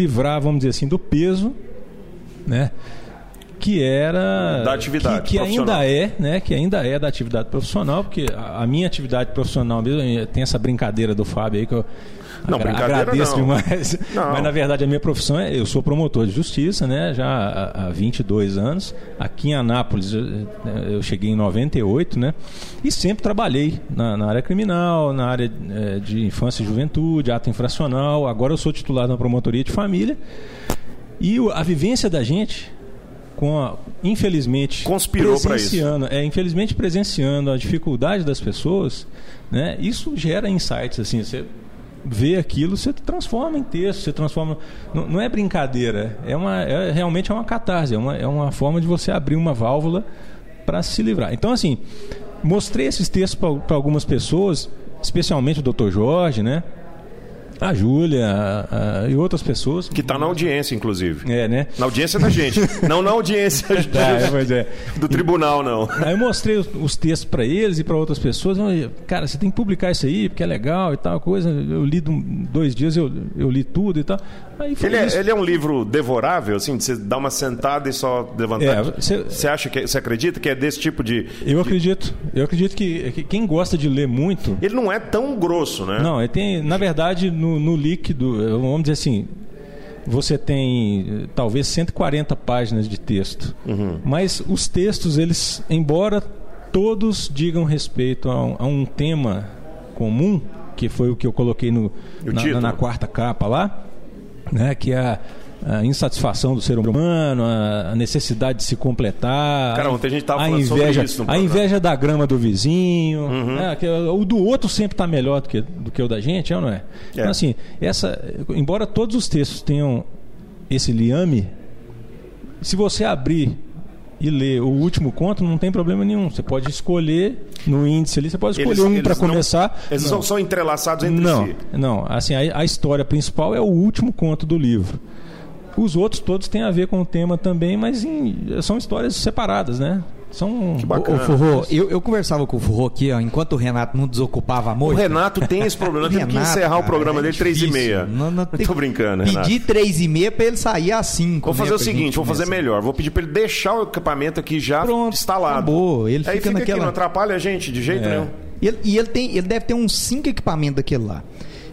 livrar, vamos dizer assim, do peso, né? que era da atividade que, que ainda é né que ainda é da atividade profissional porque a, a minha atividade profissional mesmo tem essa brincadeira do Fábio aí que eu não, agradeço não. demais Não. mas na verdade a minha profissão é eu sou promotor de justiça né já há, há 22 anos aqui em Anápolis eu, eu cheguei em 98 né e sempre trabalhei na, na área criminal na área eh, de infância e juventude ato infracional agora eu sou titular da promotoria de família e a vivência da gente com a, infelizmente Conspirou pra isso. presenciando, é infelizmente presenciando a dificuldade das pessoas, né? Isso gera insights assim, você vê aquilo, você transforma em texto, você transforma, não, não é brincadeira, é uma é, realmente é uma catarse, é uma, é uma forma de você abrir uma válvula para se livrar. Então assim, mostrei esses textos para algumas pessoas, especialmente o Dr. Jorge, né? A Júlia e outras pessoas. Que está na audiência, inclusive. É, né? Na audiência da gente. não na audiência Tá, é, do tribunal, não. Aí eu mostrei os, os textos para eles e para outras pessoas. Cara, você tem que publicar isso aí, porque é legal e tal, coisa. Eu li dois dias, eu, eu li tudo e tal. Aí Ele é, ele é um livro devorável, assim, de você dar uma sentada e só levantar. É, você- Você acha que você acredita que é desse tipo de. Eu acredito. Eu acredito que, que quem gosta de ler muito. Ele não é tão grosso, né? Não, ele tem, na verdade, no, no líquido, eh, vamos dizer assim, você tem eh, talvez 140 páginas de texto. Uhum. Mas os textos, eles, embora todos digam respeito a um, a um tema comum, que foi o que eu coloquei no, na, na quarta capa lá, né, que é a, a insatisfação do ser humano, a, necessidade de se completar, Cara, ontem a gente tava a falando sobre inveja, isso a inveja da grama do vizinho, Uhum. né, que o do outro sempre está melhor do que, do que o da gente, é ou não é? Então, assim, essa, embora todos os textos tenham esse liame, se você abrir e ler o último conto, não tem problema nenhum. Você pode escolher no índice ali, você pode escolher um para começar. Eles Não. não são entrelaçados entre Não, si. não. Assim, a, a história principal é o último conto do livro. Os outros todos têm a ver com o tema também, mas em- são histórias separadas, né? São Que bacana. Forró, eu, eu conversava com o Forró aqui, ó, enquanto o Renato não desocupava a O moita. Renato tem esse problema. Temos que Renato, encerrar o cara, programa é dele três e meia. Não, não tem- Tô brincando, Renato. Pedir três e meia pra ele sair às cinco. Vou né, fazer o pra seguinte, vou fazer começar. melhor. Vou pedir pra ele deixar o equipamento aqui já Pronto, instalado. acabou. Ele Aí fica fica naquela- aqui, não atrapalha a gente de jeito É. nenhum. E ele, e ele tem, ele deve ter uns cinco equipamentos daquele lá.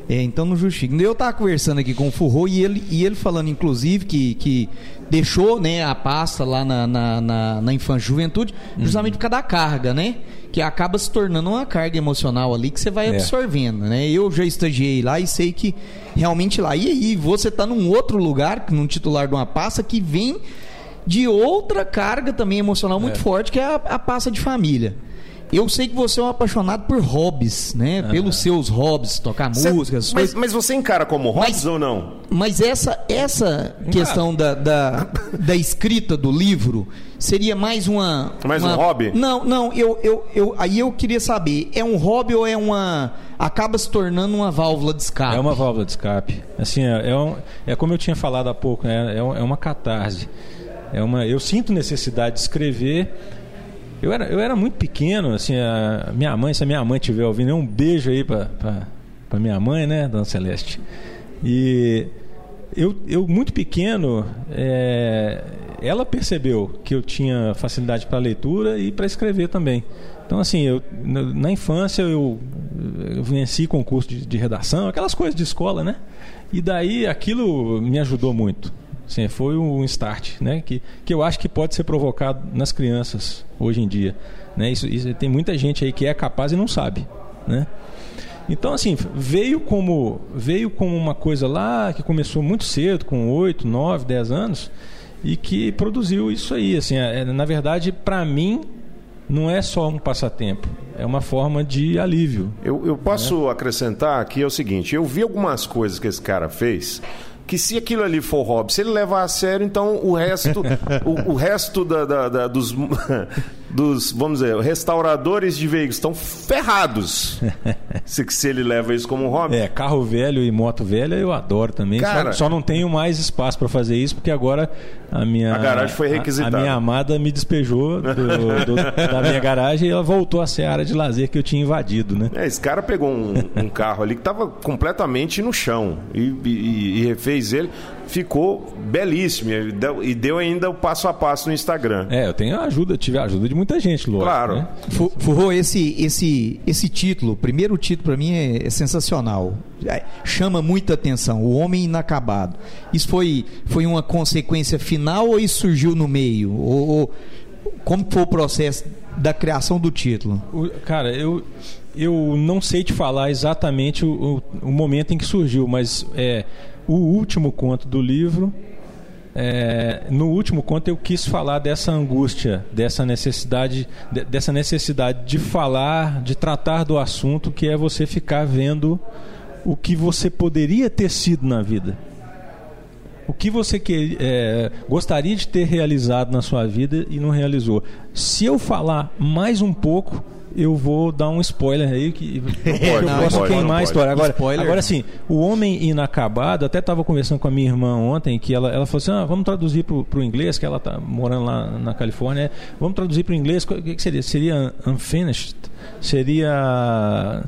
É, então não justifica. Eu tava conversando aqui com o Furro e ele, e ele falando, inclusive, que, que deixou né, a pasta lá na, na, na, na infância e juventude, justamente por causa da carga, né? Que acaba se tornando uma carga emocional ali que você vai É. absorvendo, né? Eu já estagiei lá e sei que realmente lá. E aí, você tá num outro lugar, num titular de uma pasta que vem de outra carga também emocional muito forte, que é a, a pasta de família. Eu sei que você é um apaixonado por hobbies, né? Pelos seus hobbies, tocar Cê- música, mas, coisas. mas você encara como hobbies Mas- ou não? Mas essa, essa questão da, da, da escrita do livro seria mais uma. Mais um uma- hobby? Não, não, eu, eu, eu, aí eu queria saber, é um hobby ou é uma. acaba se tornando uma válvula de escape? É uma válvula de escape. Assim, é, é, um- é como eu tinha falado há pouco, né? é, um- é uma catarse. É uma, eu sinto necessidade de escrever. Eu era, eu era muito pequeno, assim, a minha mãe, se a minha mãe estiver ouvindo, um beijo aí para para minha mãe, né, Dona Celeste. E eu, eu muito pequeno, é, ela percebeu que eu tinha facilidade para leitura e para escrever também. Então, assim, eu, na, na infância eu, eu venci concurso de, de redação, aquelas coisas de escola, né? E daí aquilo me ajudou muito. Assim, foi um start, né? Que, que eu acho que pode ser provocado nas crianças hoje em dia. Né? Isso, isso- tem muita gente aí que é capaz e não sabe, né? Então, assim, veio como, veio como uma coisa lá que começou muito cedo, com 8, 9, 10 anos, e que produziu isso aí. Assim, é- na verdade, para mim, não é só um passatempo, é uma forma de alívio. Eu, eu posso acrescentar aqui é o seguinte: eu vi algumas coisas que esse cara fez. Que se aquilo ali for hobby, se ele levar a sério, então o resto, o, o resto da, da- da- dos, dos, vamos dizer, restauradores de veículos estão ferrados. se, se ele leva isso como hobby. É, carro velho e moto velha eu adoro também. Cara- só, só não tenho mais espaço para fazer isso porque agora a minha A garagem foi a- requisitada. A, minha amada me despejou do- do- da minha garagem e ela voltou a ser a área de lazer que eu tinha invadido, né? É, esse cara pegou um, um carro ali que estava completamente no chão e, e- e refez ele. Ficou belíssimo e deu, e deu ainda o passo a passo no Instagram. É, eu tenho ajuda, tive a ajuda de muita gente, lógico. Claro. né? Fu- Furro, esse, esse, esse título, o primeiro título para mim é, é sensacional. É, chama muita atenção. O Homem Inacabado. Isso foi, foi uma consequência final ou isso surgiu no meio? Ou, ou como foi o processo da criação do título? O- cara, eu, eu não sei te falar exatamente o, o- o momento em que surgiu, mas é, o último conto do livro. é, no último conto eu quis falar dessa angústia, dessa necessidade, de- dessa necessidade de falar, de tratar do assunto que é você ficar vendo o que você poderia ter sido na vida. O que você que, é, gostaria de ter realizado na sua vida e não realizou. Se eu falar mais um pouco, eu vou dar um spoiler aí que eu não posso pode, queimar não a história. Agora, Spoiler. agora sim, o Homem Inacabado, até estava conversando com a minha irmã ontem, que ela, ela falou assim: ah, vamos traduzir para o inglês, que ela está morando lá na Califórnia. Vamos traduzir para o inglês, o que, que seria? Seria unfinished? Seria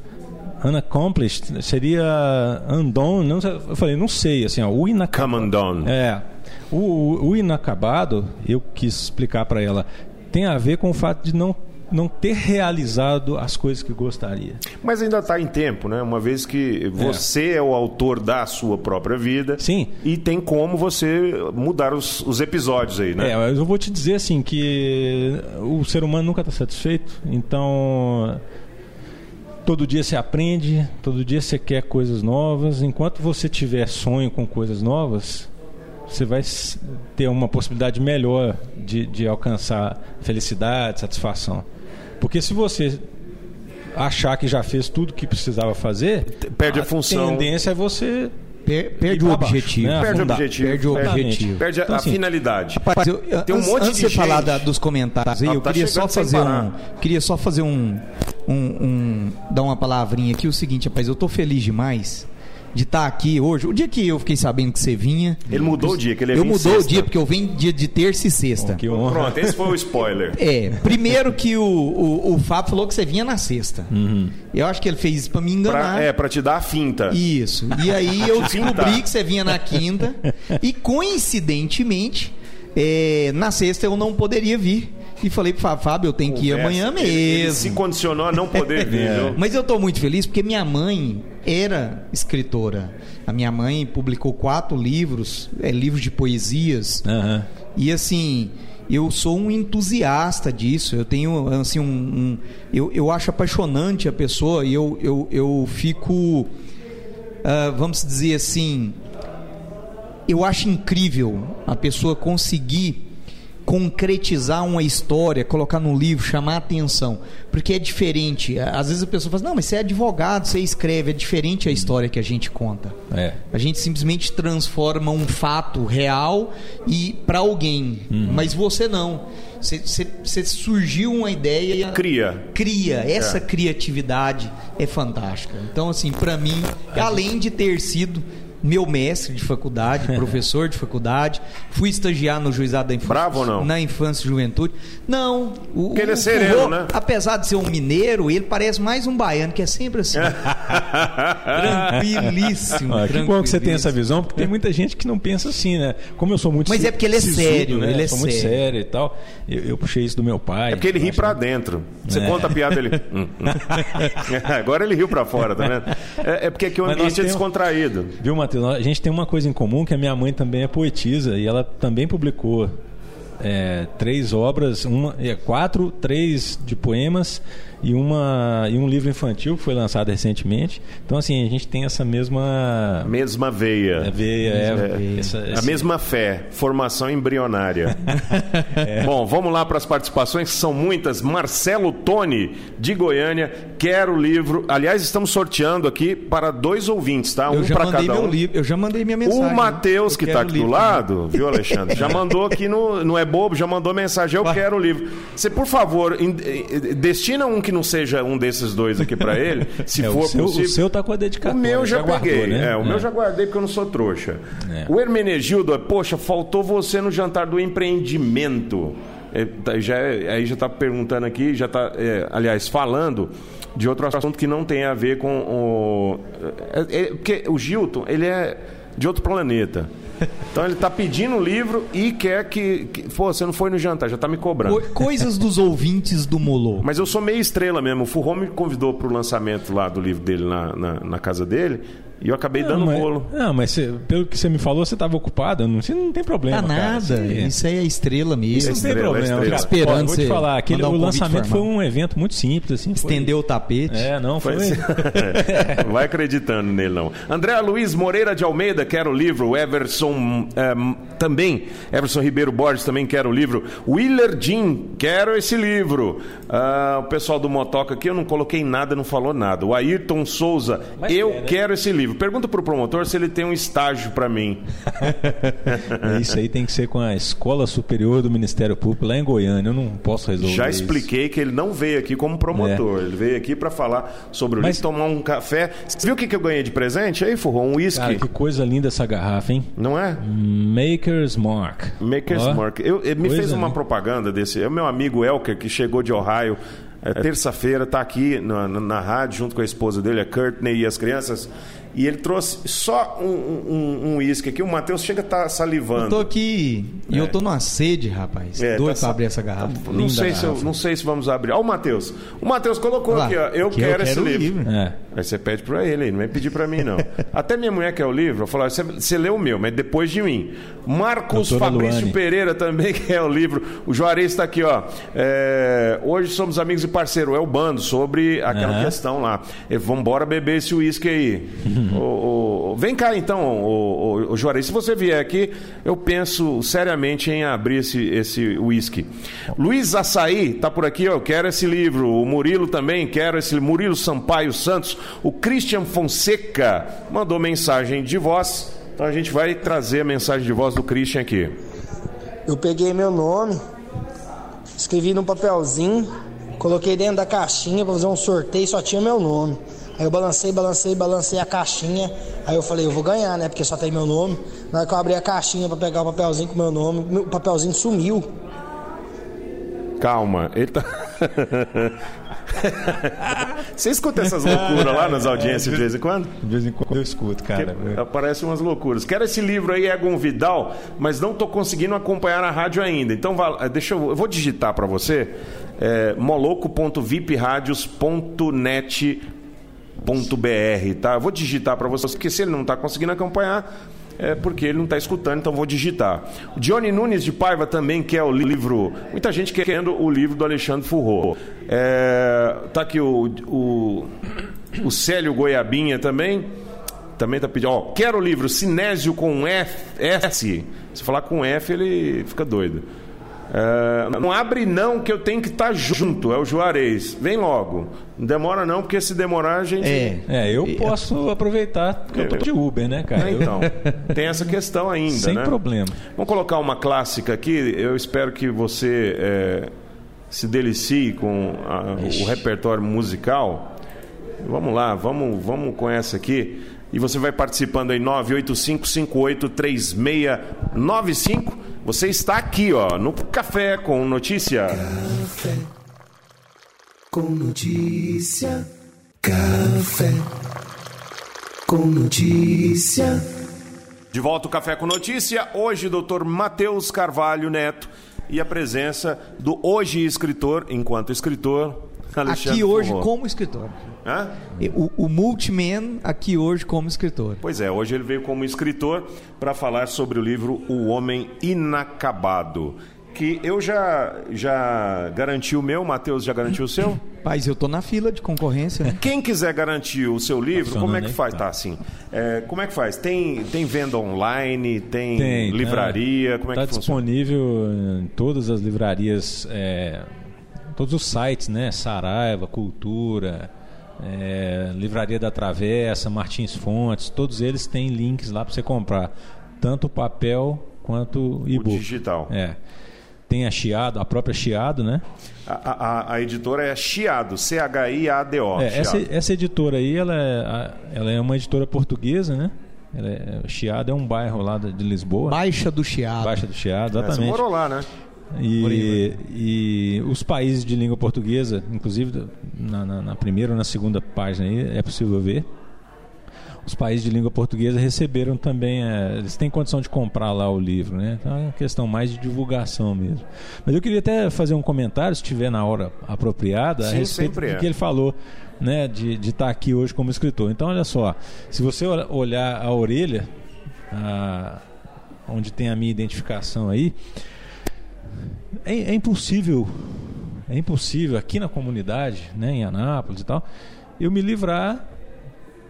unaccomplished? Seria undone? Não, sei. eu falei, não sei, assim, ó, o inacabado. Come. É. O, o- o inacabado, eu quis explicar para ela, tem a ver com o fato de não, não ter realizado as coisas que gostaria. Mas ainda está em tempo, né? Uma vez que você é. o autor da sua própria vida. Sim. E tem como você mudar os, os episódios aí, né? É, eu vou te dizer assim que o ser humano nunca está satisfeito, então todo dia você aprende, todo dia você quer coisas novas. Enquanto você tiver sonho com coisas novas, você vai ter uma possibilidade melhor de, de alcançar felicidade, satisfação. Porque se você achar que já fez tudo que precisava fazer, Perde a função. tendência é você Per- perde o baixo, objetivo. né? Perde o objetivo. Perde o objetivo. Perde a, Então, a assim, finalidade. Rapaz, eu, eu- Tem um antes, monte antes de de você falar da- dos comentários aí, Ah, eu tá queria só fazer um, queria só fazer um, um, um- dar uma palavrinha aqui o seguinte, rapaz, eu tô feliz demais de estar aqui hoje. O dia que eu fiquei sabendo que você vinha, Ele mudou o dia, que ele eu mudou o sexta. dia porque eu venho dia de terça e sexta. que honra. Pronto, esse foi o spoiler. É, primeiro que o, o, o Fábio falou que você vinha na sexta. Eu acho que ele fez isso pra me enganar. Pra, é, pra te dar a finta. Isso. E aí eu descobri que você vinha na quinta. e coincidentemente, é, na sexta eu não poderia vir. E falei pro Fábio, Fábio, eu tenho que ir amanhã Ele- Ele mesmo. se condicionou a não poder vir, viu? Mas eu tô muito feliz porque minha mãe era escritora. A minha mãe publicou quatro livros, é, livros de poesias. Aham. E assim, eu sou um entusiasta disso. Eu tenho assim um, um- eu, eu acho apaixonante a pessoa e eu, eu, eu fico ah, vamos dizer assim, eu acho incrível a pessoa conseguir concretizar uma história, colocar num livro, chamar a atenção, porque é diferente. Às vezes a pessoa fala, não, mas você é advogado, você escreve, é diferente a história que a gente conta. É. A gente simplesmente transforma um fato real e para alguém, mas você não. Você, surgiu uma ideia Cria. cria essa criatividade é fantástica. Então assim, para mim, além de ter sido meu mestre de faculdade, professor de faculdade, fui estagiar no juizado da infância, Bravo ou não? na infância e juventude. Não, o, Porque ele é o sereno, Furro, né? apesar de ser um mineiro, ele parece mais um baiano que é sempre assim, tranquilíssimo. Ah, que bom que você tem essa visão, porque tem muita gente que não pensa assim, né? Como eu sou muito Mas é porque ele é sisudo, sério, né? ele é sou muito sério. sério e tal. Eu, eu puxei isso do meu pai. É porque ele ri pra que- dentro. Você É. conta a piada, ele. hum, hum. Agora ele riu pra fora, tá vendo? É, é porque aqui o ambiente é descontraído. Viu, Matheus? A gente tem uma coisa em comum, que a minha mãe também é poetisa e ela também publicou é, três obras, uma, é, quatro, três de poemas e, uma, e um livro infantil que foi lançado recentemente. Então, assim, a gente tem essa mesma Mesma veia. é, veia, é, veia. essa- A mesma fé, formação embrionária. É. Bom, vamos lá para as participações, que são muitas. Marcelo Tony, de Goiânia, quer o livro. Aliás, estamos sorteando aqui para dois ouvintes, tá? Um já para mandei cada meu um. livro, eu já mandei minha mensagem. O Matheus, Eu que está aqui do livro. lado, viu, Alexandre? Já mandou aqui no. Não é bobo, já mandou mensagem. Eu Vai. quero o livro. Você, por favor, eh, destina um que não seja um desses dois aqui para ele, se é, for o, seu, possível. o seu tá com a O dedicatória. meu já, guardou, peguei. né? É, o meu já guardei porque eu não sou trouxa. É. O Hermenegildo, poxa, faltou você no jantar do empreendimento. É, tá, já, é- aí já está perguntando aqui, já está, aliás, falando de outro assunto que não tem a ver com o. É, é, porque o Gilton, ele é de outro planeta. Então ele tá pedindo o livro e quer que, que. Pô, você não foi no jantar, já tá me cobrando. Co- Coisas dos ouvintes do Molô. Mas eu sou meio estrela mesmo. O Furron me convidou pro lançamento lá do livro dele na, na, na casa dele. E eu acabei dando mas, bolo. Não, mas você- pelo que você me falou, você estava ocupado. Não, você não tem problema. Tá cara. nada. Você- Isso aí é estrela mesmo. Isso não tem estrela, problema. estrela. cara. Esperando Ó, vou te você falar, aquele, um o lançamento foi um evento muito simples. Assim, foi- Estendeu o tapete. É, não, foi. Vai, ser- Vai acreditando nele, não. André Luiz Moreira de Almeida quer o livro. Everson ehm, também. Everson Ribeiro Borges também quer o livro. Willer Jean, quero esse livro. Ah, o pessoal do Motoca aqui, eu não coloquei nada, não falou nada. O Ayrton Souza, Mas eu quer, né? quero esse livro. Pergunta pro promotor se ele tem um estágio para mim. É, Isso aí tem que ser com a Escola Superior do Ministério Público lá em Goiânia. Eu não posso resolver Já isso. expliquei que ele não veio aqui como promotor. Ele veio aqui para falar sobre o Mas- livro, tomar um café. Você viu o que, que eu ganhei de presente aí, Furron? Um uísque. Cara, que coisa linda essa garrafa, hein? Não é? Maker's Mark. Makers Ó, Mark. Eu, ele me coisa fez uma linda. propaganda desse. É o meu amigo Elker, que chegou de Ohio. É, terça-feira, tá aqui na, na, na rádio junto com a esposa dele, a Courtney e as crianças. E ele trouxe só um uísque um, um aqui. O Matheus chega a estar salivando. Eu tô aqui e eu tô numa sede, rapaz. É, Doido tá pra sa- abrir essa garrafa. Não Linda sei, se eu, garrafa. não sei se vamos abrir. Ó, o Matheus. O Matheus colocou Olha lá, aqui, ó. Eu que quero, esse o livro. É. Aí você pede pra ele, ele não vai pedir pra mim, não. Até minha mulher quer o livro, eu falo, você, você leu o meu, mas depois de mim. Marcos Doutora Fabrício Luane. Pereira também quer o livro. O Juarez está aqui, ó. É, hoje somos amigos e parceiro, é o bando, sobre aquela questão lá. E, vambora beber esse uísque aí. Ô, ô, vem cá então, ô, ô, Juarez, se você vier aqui, eu penso seriamente em abrir esse, esse uísque. Luiz Açaí tá por aqui, ó, eu quero esse livro. O Murilo também, quero esse Murilo Sampaio Santos. O Christian Fonseca mandou mensagem de voz. Então a gente vai trazer a mensagem de voz do Christian aqui. Eu peguei meu nome, escrevi num papelzinho, coloquei dentro da caixinha pra fazer um sorteio, só tinha meu nome. Aí eu balancei, balancei, balancei a caixinha. Aí eu falei, eu vou ganhar, né? Porque só tem meu nome. Na hora que eu abri a caixinha pra pegar o papelzinho com meu nome, o papelzinho sumiu. Calma, ele tá. Você escuta essas loucuras lá nas audiências de vez em quando? De vez em quando eu escuto, cara. Que Aparecem umas loucuras. Quero esse livro aí, Egon Vidal, mas não estou conseguindo acompanhar a rádio ainda. Então, deixa eu, eu vou digitar para você. É, moloco.vipradios.net.br, tá? Eu vou digitar para você, porque se ele não está conseguindo acompanhar, é porque ele não está escutando, então vou digitar. O Johnny Nunes de Paiva também quer o livro. Muita gente querendo o livro do Alexandre Furro. É, tá aqui o, o, o Célio Goiabinha também. Também tá pedindo. Ó, quero o livro Cinésio com F, S. Se falar com F, ele fica doido. É, não abre não, que eu tenho que estar junto. É o Juarez. Vem logo. Não demora não, porque se demorar a gente. É. É, eu posso aproveitar, porque eu tô de Uber, né, cara? Ah, então, tem essa questão ainda, Sem né? problema. Vamos colocar uma clássica aqui. Eu espero que você é, se delicie com a- o repertório musical. Vamos lá, vamos, vamos com essa aqui. E você vai participando aí 985583695. Você está aqui, ó, no Café com Notícia. Com notícia, café. Com notícia. De volta o Café com Notícia. Hoje, doutor Matheus Carvalho Neto e a presença do hoje escritor, enquanto escritor, Alexandre Aqui hoje Forró. como escritor. Hã? O, o Multiman aqui hoje como escritor. Pois é, hoje ele veio como escritor para falar sobre o livro O Homem Inacabado. Que eu já, já garanti o meu, Matheus já garantiu o seu? Paz, eu tô na fila de concorrência, né? Quem quiser garantir o seu livro, como é que faz? Tá assim. É, como é que faz? Tem, tem venda online, tem, Tem, livraria, como é tá que funciona? disponível em todas as livrarias, é, todos os sites, né? Saraiva, Cultura, é, Livraria da Travessa, Martins Fontes, todos eles têm links lá para você comprar, tanto o papel quanto o O e-book. digital. É. Tem a Chiado, a própria Chiado, né? A, a- a editora é Chiado, C-H-I-A-D-O. É, essa, Chiado. essa editora aí, ela é, ela é uma editora portuguesa, né? Ela é, Chiado é um bairro lá de Lisboa, Baixa do Chiado. Baixa do Chiado, É, Você exatamente. morou lá, né? E, e os países de língua portuguesa, inclusive na, na- na primeira ou na segunda página aí, é possível ver. os países de língua portuguesa receberam também, é, eles têm condição de comprar lá o livro, né? Então é uma questão mais de divulgação mesmo. Mas eu queria até fazer um comentário, se estiver na hora apropriada, a Sim, respeito sempre do é. que ele falou, né? De estar aqui hoje como escritor. Então, olha só, se você ol- olhar a orelha, a- onde tem a minha identificação aí, é, é impossível, é impossível aqui na comunidade, né, em Anápolis e tal, eu me livrar,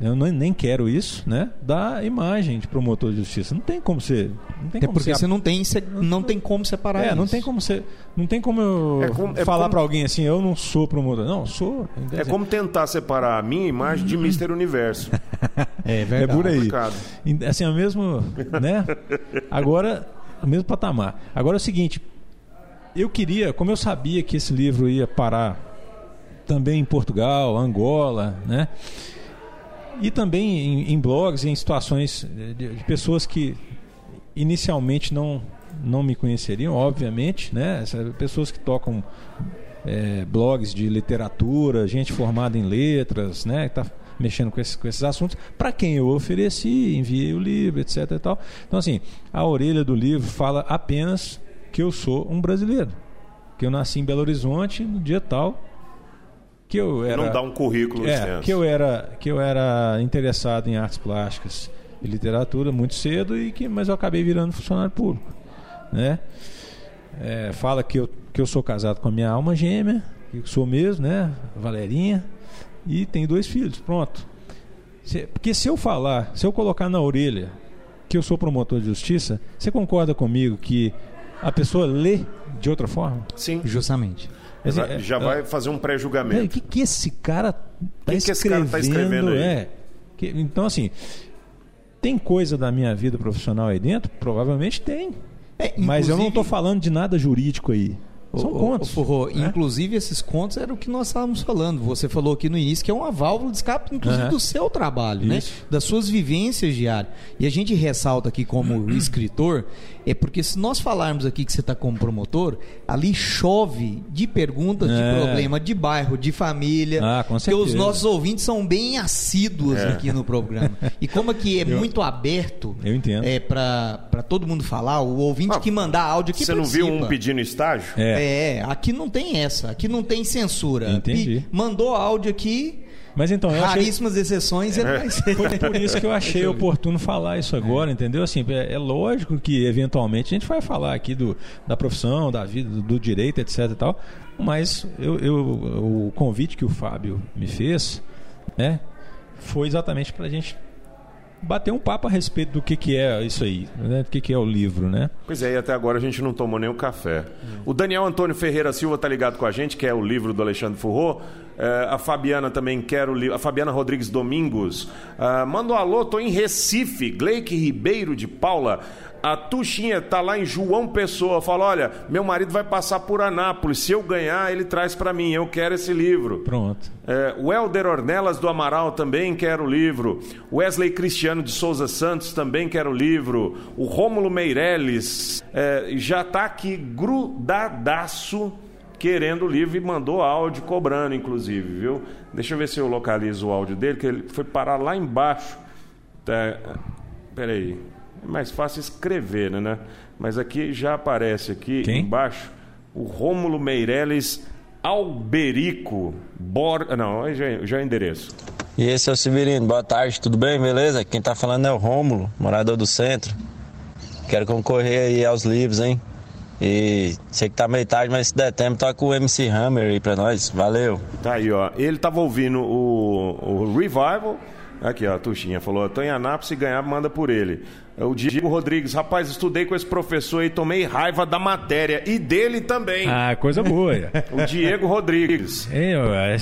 eu não- nem quero isso, né, da imagem de promotor de justiça. Não tem como ser, não tem Até como porque ser você não tem, se- não tem como separar é, não isso. tem como ser, não tem como eu É como- é falar como- pra alguém assim, eu não sou promotor. Não, sou. É como tentar separar a minha imagem de Mr. Universo. É É verdade. por aí. complicado. Assim, é o mesmo, né? Agora, o mesmo patamar. Agora é o seguinte, eu queria, como eu sabia que esse livro ia parar também em Portugal, Angola, né? E também em, em blogs, em situações de, de pessoas que inicialmente não não me conheceriam, obviamente, né? Pessoas que tocam é, blogs de literatura, gente formada em letras, né? Que está mexendo com, esse- com esses assuntos, para quem eu ofereci, enviei o livro, etc. E tal. Então, assim, a orelha do livro fala apenas que eu sou um brasileiro, que eu nasci em Belo Horizonte no dia tal, que eu era Não dá um currículo é, extenso. que eu era que eu era interessado em artes plásticas e literatura muito cedo e que mas eu acabei virando funcionário público, né? É, fala que eu que eu sou casado com a minha alma gêmea, que sou mesmo, né? Valerinha e tenho dois filhos, pronto. Se- porque se eu falar, se eu colocar na orelha que eu sou promotor de justiça, você concorda comigo que a pessoa lê de outra forma? Sim. Justamente. Já, é- já é- vai fazer um pré-julgamento. O que, que esse cara tá que esse escrevendo? cara tá escrevendo aí? É. Que- então, assim, tem coisa da minha vida profissional aí dentro? Provavelmente tem. É, Mas eu não estou falando de nada jurídico aí. São contos. né? Inclusive, esses contos era o que nós estávamos falando. Você falou aqui no início que é uma válvula de escape, inclusive, Aham. do seu trabalho, né? Isso. Das suas vivências diárias. E a gente ressalta aqui como escritor, é porque se nós falarmos aqui que você está como promotor, ali chove de perguntas de É. problema de bairro, de família. Ah, com Porque os certeza. nossos ouvintes são bem assíduos aqui no programa. E como aqui é muito aberto Eu entendo. é, para todo mundo falar, o ouvinte Ah, que mandar áudio aqui Você não viu um pedindo estágio? É. É, aqui não tem essa, aqui não tem censura. Entendi. Pi- mandou áudio aqui, Mas então, eu achei. raríssimas exceções, ele vai ser. Foi por isso que eu achei oportuno falar isso agora, entendeu? Assim, é, é lógico que eventualmente a gente vai falar aqui do, da profissão, da vida, do, do direito, etc e tal, mas eu, eu- o convite que o Fábio me fez, né, foi exatamente para a gente bater um papo a respeito do que, que é isso aí, né, do que, que é o livro, né? Pois é, e até agora a gente não tomou nem o café. O Daniel Antônio Ferreira Silva tá ligado com a gente, que é o livro do Alexandre Furro. É, a Fabiana também quer o livro. A Fabiana Rodrigues Domingos. Ah, manda um alô, tô em Recife. Gleique Ribeiro de Paula. A Tuxinha tá lá em João Pessoa. Fala: olha, meu marido vai passar por Anápolis. Se eu ganhar, ele traz para mim. Eu quero esse livro. Pronto. É, o Helder Ornelas do Amaral também quer o livro. Wesley Cristiano de Souza Santos também quer o livro. O Rômulo Meirelles é, já está aqui grudadaço querendo o livro e mandou áudio cobrando, inclusive, viu? Deixa eu ver se eu localizo o áudio dele, que ele foi parar lá embaixo. Tá, peraí. É mais fácil escrever, né, né? Mas aqui já aparece aqui Quem? embaixo o Rômulo Meirelles Alberico Bor... Não, já, já é o endereço. E esse é o Severino, boa tarde, tudo bem, beleza? Quem tá falando é o Rômulo, morador do centro. Quero concorrer aí aos livros, hein? E sei que tá meio tarde, mas se der tempo, toca o MC Hammer aí pra nós. Valeu! Tá aí, ó. Ele tava ouvindo o, o Revival. Aqui, ó, a Tuxinha falou: tô em Anápolis, se ganhar, manda por ele. O Diego Rodrigues, rapaz, estudei com esse professor e tomei raiva da matéria. E dele também. Ah, coisa boa. é. O Diego Rodrigues. É,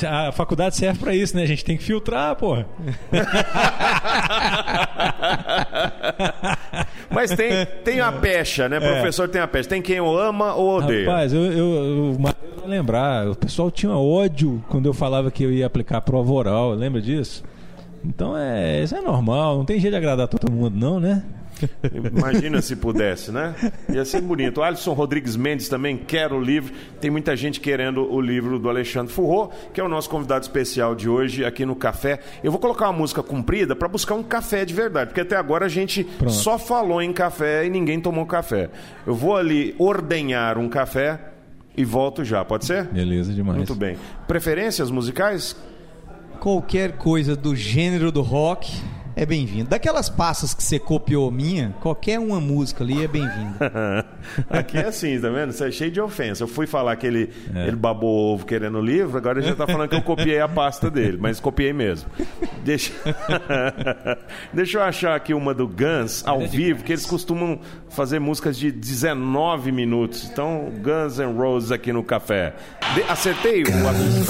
a faculdade serve para isso, né? A gente tem que filtrar, porra. Mas tem, tem a pecha, né? Professor tem a pecha. Tem quem o ama ou odeia. Rapaz, eu, eu, eu vai lembrar. O pessoal tinha ódio quando eu falava que eu ia aplicar prova oral. Lembra disso? Então é, isso é normal. Não tem jeito de agradar todo mundo, não, né? Imagina se pudesse, né? Ia ser bonito. O Alisson Rodrigues Mendes também quer o livro. Tem muita gente querendo o livro do Alexandre Furro, que é o nosso convidado especial de hoje aqui no Café. Eu vou colocar uma música comprida para buscar um café de verdade, porque até agora a gente Pronto. só falou em café e ninguém tomou café. Eu vou ali ordenhar um café e volto já, pode ser? Beleza demais. Muito bem. Preferências musicais? Qualquer coisa do gênero do rock é bem-vindo. Daquelas passas que você copiou minha, qualquer uma música ali é bem-vinda. Aqui é assim, tá vendo? Isso é cheio de ofensa. Eu fui falar que ele, ele babou ovo querendo o livro, agora ele já tá falando que eu copiei a pasta dele, mas copiei mesmo. Deixa, Deixa eu achar aqui uma do Guns ao vivo, que eles costumam fazer músicas de 19 minutos. Então, Guns N' Roses aqui no café. De- Acertei o,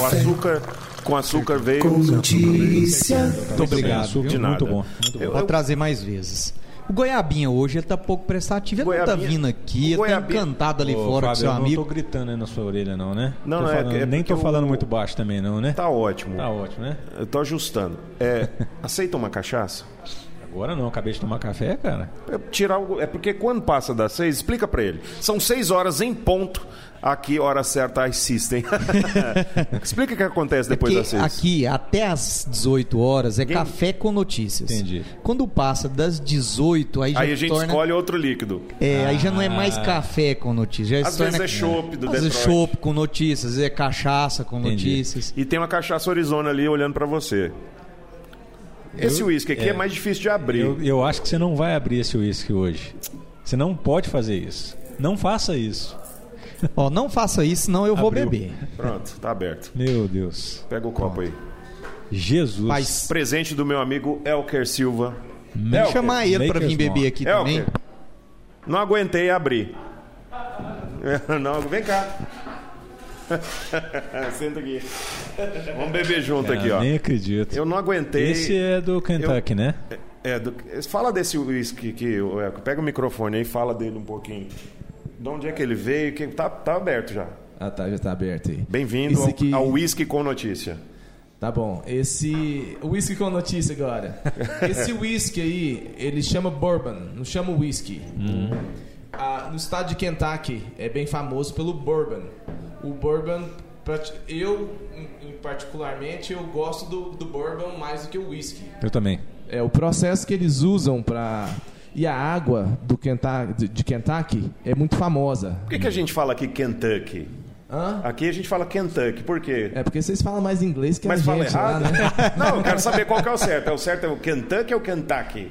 o açúcar com açúcar veio. Com notícia. Muito obrigado. Açúcar, De nada. Muito bom. Muito bom. Eu- Pode trazer mais vezes. O Goiabinha hoje ele tá pouco prestativo, ele não tá Goiabinha- vindo aqui, ele Goiabinha- tá encantado ali Ô, fora com Fábio, seu eu amigo. não tô gritando aí na sua orelha, não, né? Não, Tô não, é falando- que- é nem tô falando o- muito baixo também, não, né? Tá ótimo. Tá ótimo, né? Eu tô ajustando. É, aceita uma cachaça? Agora não, acabei de tomar café, cara. É, tirar o- é porque quando passa das seis, explica pra ele. São seis horas em ponto. Aqui, hora certa, as system. explica o que acontece depois Porque das seis. aqui, até às 18 horas, é Ninguém- café com notícias. Entendi. Quando passa das 18, aí já Aí a gente torna... escolhe outro líquido. É, aí já não é mais café com notícias. Já Ah. Às torna... vezes é chopp do Às vezes Detroit. chopp com notícias, às vezes é cachaça com Entendi. notícias. E tem uma cachaça Arizona ali olhando pra você. Esse uísque aqui é. mais difícil de abrir. Eu, eu acho que você não vai abrir esse uísque hoje. Você não pode fazer isso. Não faça isso. Ó, não faça isso, senão eu vou Abriu. beber. Pronto, tá aberto. Meu Deus. Pega o copo aí. Jesus. Mas Presente do meu amigo Elker Silva. Elker, chamar ele pra vir beber aqui também. Elker. Não aguentei abrir. Não, vem cá. Senta aqui. Vamos beber junto aqui, ó. Nem acredito. Eu não aguentei. Esse é do Kentucky, né? É, do- fala desse uísque Elker. Pega o microfone aí e fala dele um pouquinho. De onde é que ele veio? Que tá, tá aberto já. Ah, tá, já tá aberto aí. Bem-vindo ao, aqui- ao Whisky com Notícia. Tá bom. Esse. Whisky com notícia agora. Esse whisky aí, ele chama bourbon, não chama whisky. Ah, no estado de Kentucky, é bem famoso pelo bourbon. O bourbon, eu, em- particularmente, eu gosto do, do bourbon mais do que o whisky. Eu também. É, o processo que eles usam para E a água do Kentucky, de- Kentucky é muito famosa. Por que, que a gente fala aqui Kentucky? Hã? Aqui a gente fala Kentucky, por quê? É porque vocês falam mais inglês que Mas a fala gente lá, errado? né? Não, eu quero saber qual que é o certo. É o certo é o Kentucky ou Kentucky?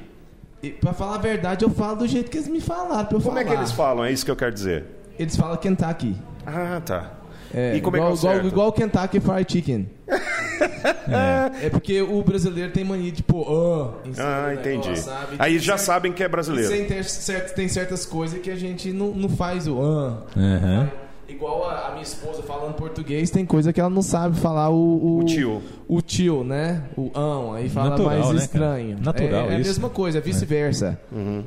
E pra falar a verdade, eu falo do jeito que eles me falaram Como falar. é que eles falam? É isso que eu quero dizer. Eles falam Kentucky. Ah, tá. É, e como igual, é que é o igual, certo? igual Kentucky Fried Chicken. é. porque o brasileiro tem mania de pôr ah, em cima Ah, do entendi. negócio? Aí Tem já cer- sabem que é brasileiro. Tem, tem, cer- tem certas coisas que a gente não, não faz o ah. Aham. Igual a, a minha esposa falando português, tem coisa que ela não sabe falar o... O tio. O tio, né? O ão, aí fala Natural, mais né, cara? estranho. Natural é, é a mesma coisa, é vice-versa.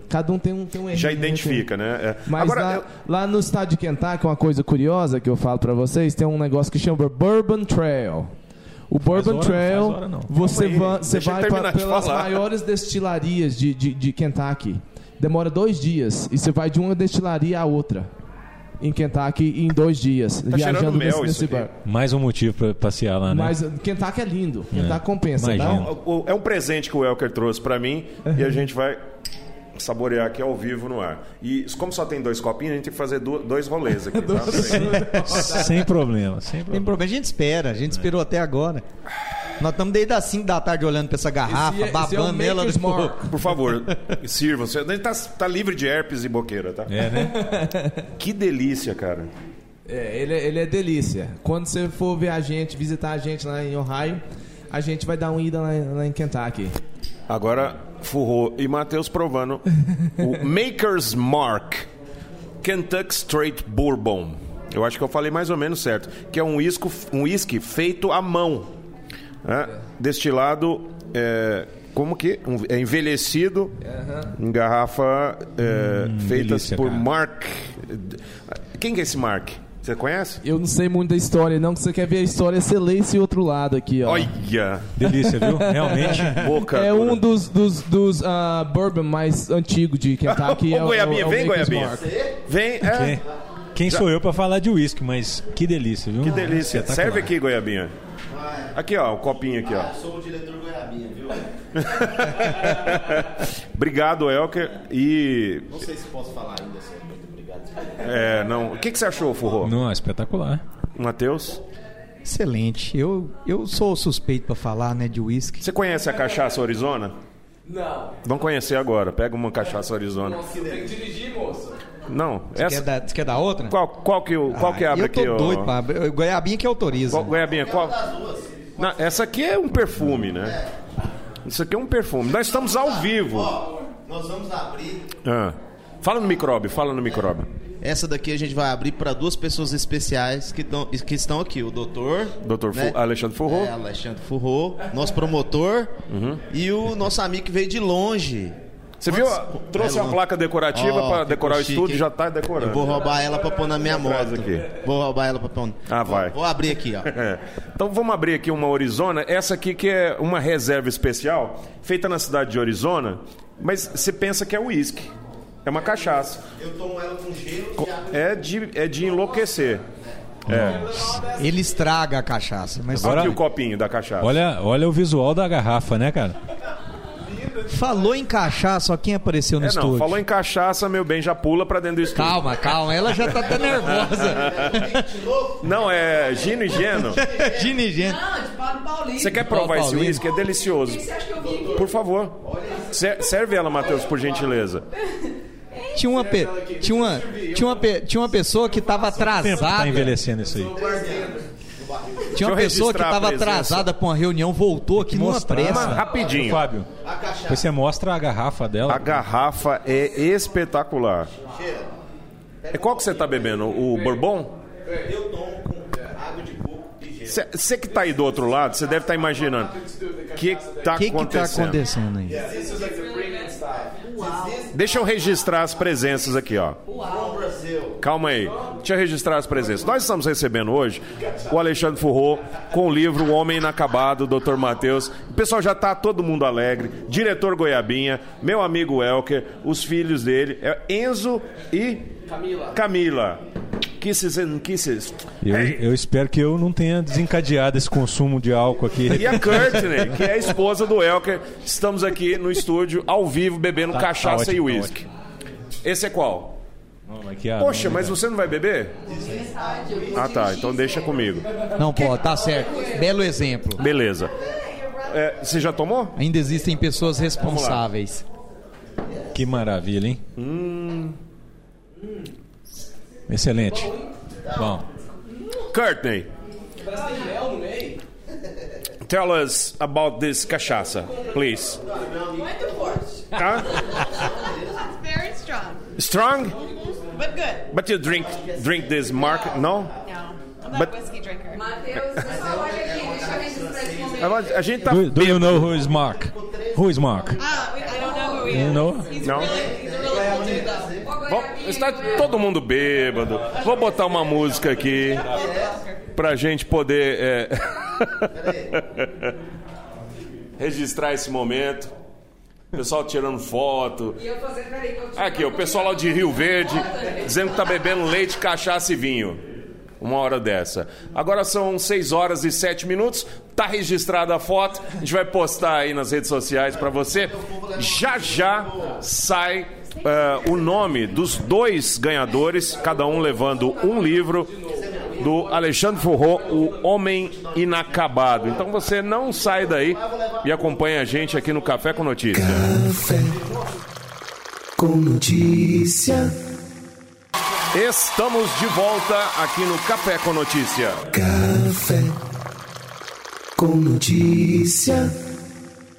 Cada um tem um, tem um Uhum. Já identifica, né? É. Mas Agora, lá, eu- lá no estado de Kentucky, uma coisa curiosa que eu falo pra vocês, tem um negócio que chama Bourbon Trail. O Bourbon hora Trail, hora você, aí, va- você vai pra, pelas falar. maiores destilarias de, de, de Kentucky. Demora dois dias. E você vai de uma destilaria a outra. Em Kentucky em dois dias. Tá viajando mel nesse, nesse bar. Mais um motivo pra passear lá, né? Mas Kentucky é lindo. Kentucky compensa, tá? é um presente que o Elker trouxe pra mim e a gente vai saborear aqui ao vivo no ar. E como só tem dois copinhos, a gente tem que fazer dois rolês aqui. tá? Sem problema, sem problema. problema, a gente espera, a gente esperou até agora. Nós estamos desde as 5 da tarde olhando pra essa garrafa, é- é babando nela. Maker's depois- Mark. Por favor, sirvam. Você tá, tá livre de herpes e boqueira, tá? É, né? Que delícia, cara. É, ele, é- ele é delícia. Quando você for ver a gente, visitar a gente lá em Ohio, a gente vai dar uma ida lá, lá em Kentucky. Agora, Furro e Matheus provando o Maker's Mark Kentucky Straight Bourbon. Eu acho que eu falei mais ou menos certo. Que é um whisky, um whisky feito à mão. Né? Destilado, é, como que? Um- é envelhecido em garrafa é, feita delícia, por cara. Mark. Quem que é esse Mark? Você conhece? Eu não sei muito da história, não. Que você quer ver a história, você lê esse outro lado aqui, ó. Olha! Delícia, viu? Realmente. Boca. É dura. um dos, dos, dos ah, bourbon mais antigos de Kentucky. Ô, é o- Goiabinha, é o vem, Maker's Goiabinha. Mark. Vem, é. Quem, quem sou eu pra falar de uísque, mas que delícia, viu? Que delícia. Espetacular. Serve aqui, Goiabinha. Aqui, ó, o copinho aqui, ó. Sou o diretor Goiabinha, viu? Obrigado, Elker. E. Não sei se posso falar ainda, senhor. Muito obrigado. É, não. O que, que você achou, Furro? Não, espetacular. Matheus? Excelente. Eu, eu sou suspeito pra falar, né, de uísque. Você conhece a cachaça Arizona? Não. Vamos conhecer agora. Pega uma cachaça Arizona. Tem que dirigir, moço. Não, Quer essa. dar, você quer dar outra? Qual, qual que, o- qual que Ah, abre eu tô aqui? ó? doido pra abrir. Goiabinha que autoriza. Qual, Goiabinha, qual? Não, essa aqui é um perfume, né? Isso aqui é um perfume. Nós estamos ao vivo. Ó, nós vamos abrir. Ah. Fala no micróbio, fala no micróbio. Essa daqui a gente vai abrir para duas pessoas especiais que, tão, que estão aqui. O doutor. Doutor né? Fu- Alexandre Furro. É, Alexandre Furro, nosso promotor. Uhum. E o nosso amigo que veio de longe. Você viu? Trouxe É, uma placa decorativa Ó, para decorar o chique, estúdio, hein? já tá decorando. Eu vou roubar ela pra pôr na minha moto. aqui. Vou roubar ela pra pôr. Ah, vai. Vou abrir aqui, ó. É. Então vamos abrir aqui uma Arizona. Essa aqui que é uma reserva especial, feita na cidade de Arizona, mas você pensa que é uísque. É uma cachaça. Eu tomo ela com gelo e água. É de, é de enlouquecer. Ele estraga a cachaça. Mas Olha Agora- aqui o copinho da cachaça. Olha, olha o visual da garrafa, né, cara? Falou em cachaça, ó, quem apareceu no É, não, estúdio? falou em cachaça, meu bem, já pula pra dentro do estúdio. Calma, calma, ela já tá até nervosa. Não, é gino e geno. Gina e Gina. Não, de Paulo Paulinho. Você quer provar esse uísque? É delicioso. O que você acha que eu vim aqui? Por favor. Ser- Serve ela, Matheus, por gentileza. Tinha uma, pe- tinha, uma, tinha, uma pe- tinha uma pessoa que tava Tempo que tá atrasada. envelhecendo isso aí. Tinha uma pessoa que registrar a tava presença. atrasada pra uma reunião, voltou aqui numa Mostrar. pressa. Rapidinho. Fábio, depois você mostra a garrafa dela. A garrafa é espetacular. É qual que você tá bebendo? O Bourbon? Eu tomo com água de coco e gelo. Você que tá aí do outro lado, você deve estar imaginando. O que que tá O que que tá acontecendo? acontecendo aí? Deixa eu registrar as presenças aqui, ó. Calma aí. Deixa eu registrar as presenças. Nós estamos recebendo hoje o Alexandre Furro com o livro O Homem Inacabado, Dr. Matheus. O pessoal já tá todo mundo alegre. Diretor Goiabinha, meu amigo Elker, os filhos dele, é Enzo e Camila. Camila. Kisses and kisses. Eu, Hey. eu espero que eu não tenha desencadeado esse consumo de álcool aqui. E a Courtney, que é a esposa do Elker. Estamos aqui no estúdio, ao vivo, bebendo Tá- cachaça tá e ótimo, uísque. Esse é qual? Ah, Poxa, mas você não vai beber? Ah, tá. Então deixa comigo. Não pode, tá certo. Belo exemplo. Beleza. É, você já tomou? Ainda existem pessoas responsáveis. Que maravilha, hein? Hum. Excelente. Bom, Courtney. Tell us about this cachaça, please. Muito forte. Tá? Very strong. Strong? But good. But you drink drink this mark? No? No. I'm not But- a whiskey drinker. A gente tá. do, do you know who is Mark? Who is Mark? Ah, I don't know who he You is. know? He's No. really, he's a really. Bom, está todo mundo bêbado. Vou botar uma música aqui pra gente poder é, registrar esse momento. O pessoal tirando foto. E eu fazendo, peraí, eu Aqui, o pessoal lá de Rio Verde dizendo que tá bebendo leite, cachaça e vinho. Uma hora dessa. Agora são 6 horas e 7 minutos. Tá registrada a foto. A gente vai postar aí nas redes sociais para você. Já já sai eh, o nome dos dois ganhadores, cada um levando um livro do Alexandre Forró, O Homem Inacabado. Então você não sai daí e acompanha a gente aqui no Café com Notícia. Café com notícia. Estamos de volta aqui no Café com Notícia. Café com notícia.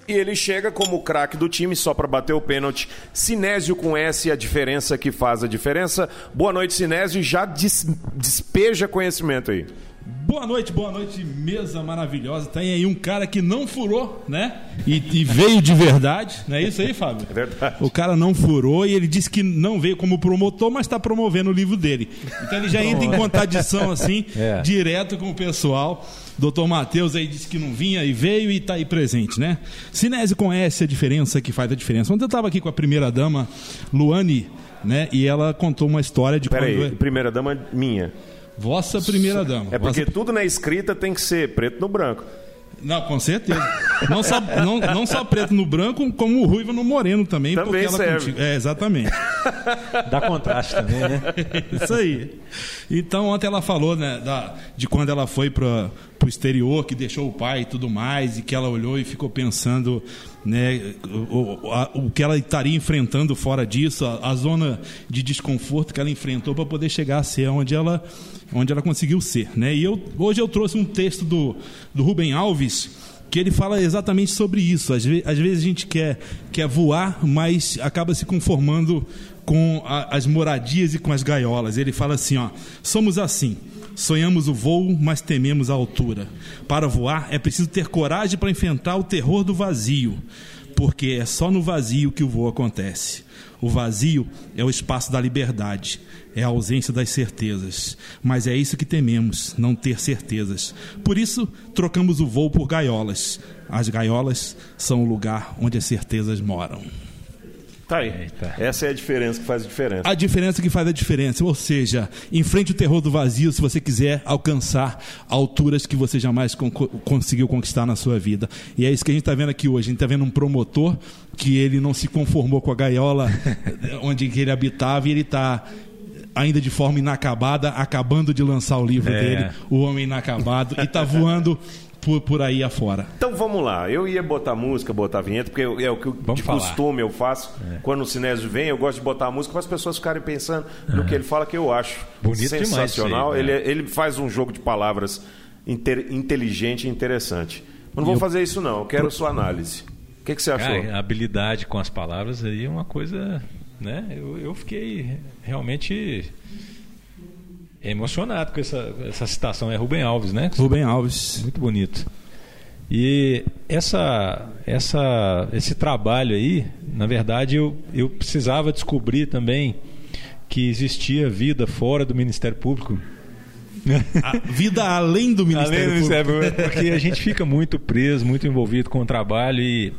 E ele chega como o craque do time só para bater o pênalti. Sinésio com S, a diferença que faz a diferença. Boa noite, Sinésio. Já des- despeja conhecimento aí. Boa noite, boa noite, mesa maravilhosa. Tem aí um cara que não furou, né? E, e veio de verdade, não é isso aí, Fábio? É verdade. O cara não furou e ele disse que não veio como promotor, mas está promovendo o livro dele. Então ele já entra em contradição assim, É. direto com o pessoal. Doutor Matheus aí disse que não vinha e veio e está aí presente, né? Sinésio conhece a diferença que faz a diferença. Ontem eu estava aqui com a primeira dama, Luane, né? E ela contou uma história de Peraí, quando... primeira dama minha. Vossa primeira dama. É porque Vossa- tudo na escrita tem que ser preto no branco. Não, com certeza. Não só, não, não só preto no branco, como ruivo no moreno também. Também porque ela serve. contigo- É, exatamente. Dá contraste também, né? Isso aí. Então, ontem ela falou né, da- de quando ela foi para o exterior, que deixou o pai e tudo mais, e que ela olhou e ficou pensando né, o, o- a- o que ela estaria enfrentando fora disso, a, a zona de desconforto que ela enfrentou para poder chegar a ser onde ela, onde ela conseguiu ser. Né? E eu, hoje eu trouxe um texto do, do Rubem Alves que ele fala exatamente sobre isso. Às, ve- às vezes a gente quer, quer voar, mas acaba se conformando com a- as moradias e com as gaiolas. Ele fala assim: ó, somos assim. Sonhamos o voo, mas tememos a altura. Para voar é preciso ter coragem para enfrentar o terror do vazio, porque é só no vazio que o voo acontece. O vazio é o espaço da liberdade, é a ausência das certezas. Mas é isso que tememos, não ter certezas. Por isso, trocamos o voo por gaiolas. As gaiolas são o lugar onde as certezas moram. Tá aí. Essa é a diferença que faz a diferença. A diferença que faz a diferença, ou seja, enfrente o terror do vazio se você quiser alcançar alturas que você jamais con- conseguiu conquistar na sua vida. E é isso que a gente está vendo aqui hoje. A gente está vendo um promotor que ele não se conformou com a gaiola onde ele habitava e ele está ainda de forma inacabada, acabando de lançar o livro É. dele, O Homem Inacabado, e está voando por, por aí afora. Então vamos lá. Eu ia botar música, botar vinheta, porque eu- é o que eu- de falar. costume eu faço. Quando o Sinésio vem, eu gosto de botar música para as pessoas ficarem pensando no que ele fala, que eu acho Bonito demais sensacional. isso aí, ele, né? ele faz um jogo de palavras inte- inteligente e interessante. Mas não vou Eu- fazer isso, não. Eu quero sua análise. O que, que você achou? Cara, a habilidade com as palavras aí é uma coisa, né? Eu, eu fiquei realmente emocionado com essa, essa citação. É Rubem Alves, né? Rubem Alves. Muito bonito. E essa, essa, esse trabalho aí, na verdade, eu, eu precisava descobrir também que existia vida fora do Ministério Público. A vida além do Ministério Além do Ministério Público. Público, porque a gente fica muito preso, muito envolvido com o trabalho e,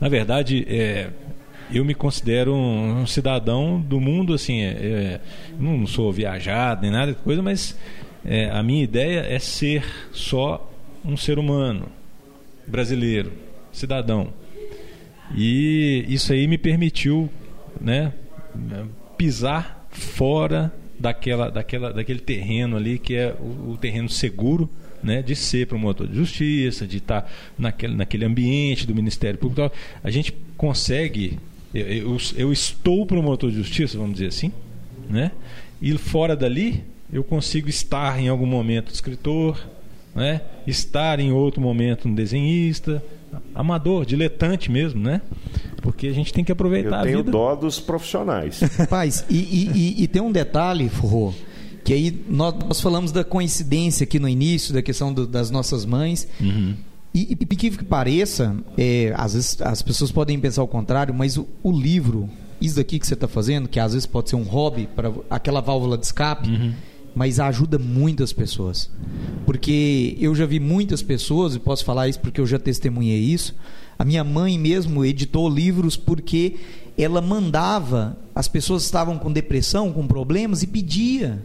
na verdade, é, eu me considero um, um cidadão do mundo, assim, é, é, não sou viajado nem nada coisa, mas é, a minha ideia é ser só um ser humano brasileiro, cidadão. E isso aí me permitiu, né, pisar fora daquela, daquela, daquele terreno ali que é o, o terreno seguro, né, de ser promotor de justiça, de estar naquele, naquele ambiente do Ministério Público. A gente consegue, eu, eu, eu estou promotor de justiça, vamos dizer assim, né, e fora dali eu consigo estar em algum momento escritor, né, estar em outro momento um desenhista, amador, diletante mesmo, né? Porque a gente tem que aproveitar Eu a tenho vida. dó dos profissionais. Rapaz, e, e- e- e tem um detalhe, Forró, que aí nós, nós falamos da coincidência aqui no início, da questão do- das nossas mães. Uhum. E, e que pareça, é, às vezes as pessoas podem pensar o contrário, mas o, o livro, isso daqui que você está fazendo, que às vezes pode ser um hobby, para aquela válvula de escape, Uhum. mas ajuda muitas pessoas. Porque eu já vi muitas pessoas, e posso falar isso porque eu já testemunhei isso. A minha mãe mesmo editou livros porque ela mandava, as pessoas estavam com depressão, com problemas e pedia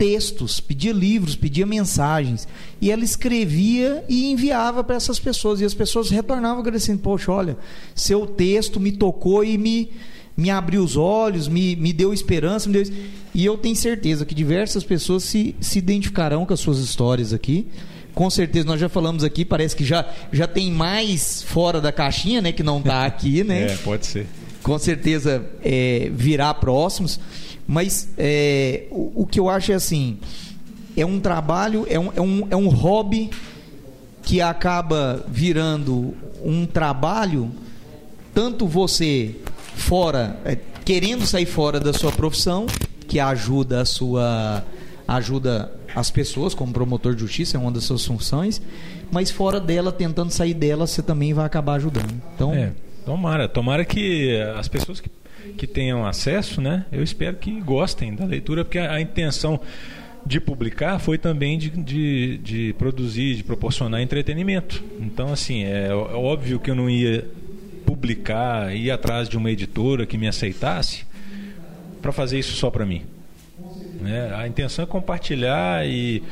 textos, pedia livros, pedia mensagens. E ela escrevia e enviava para essas pessoas. E as pessoas retornavam agradecendo: Poxa, olha, seu texto me tocou e me, me abriu os olhos, me, me deu esperança. Me deu... E eu tenho certeza que diversas pessoas se, se identificarão com as suas histórias aqui. Com certeza, nós já falamos aqui, parece que já, já tem mais fora da caixinha, né? Que não está aqui, né? É, pode ser. com certeza é, virá próximos. Mas é, o, o que eu acho é assim: é um trabalho, é um, é, um, é um hobby que acaba virando um trabalho, tanto você fora, é, querendo sair fora da sua profissão, que ajuda a sua, ajuda as pessoas como promotor de justiça, é uma das suas funções, mas fora dela, tentando sair dela, você também vai acabar ajudando. Então, É, tomara, tomara que as pessoas que, que tenham acesso, né? Eu espero que gostem da leitura, porque a, a intenção de publicar foi também de, de, de produzir, de proporcionar entretenimento. Então, assim, é, é óbvio que eu não ia publicar, ir atrás de uma editora que me aceitasse para fazer isso só para mim. né? A intenção é compartilhar e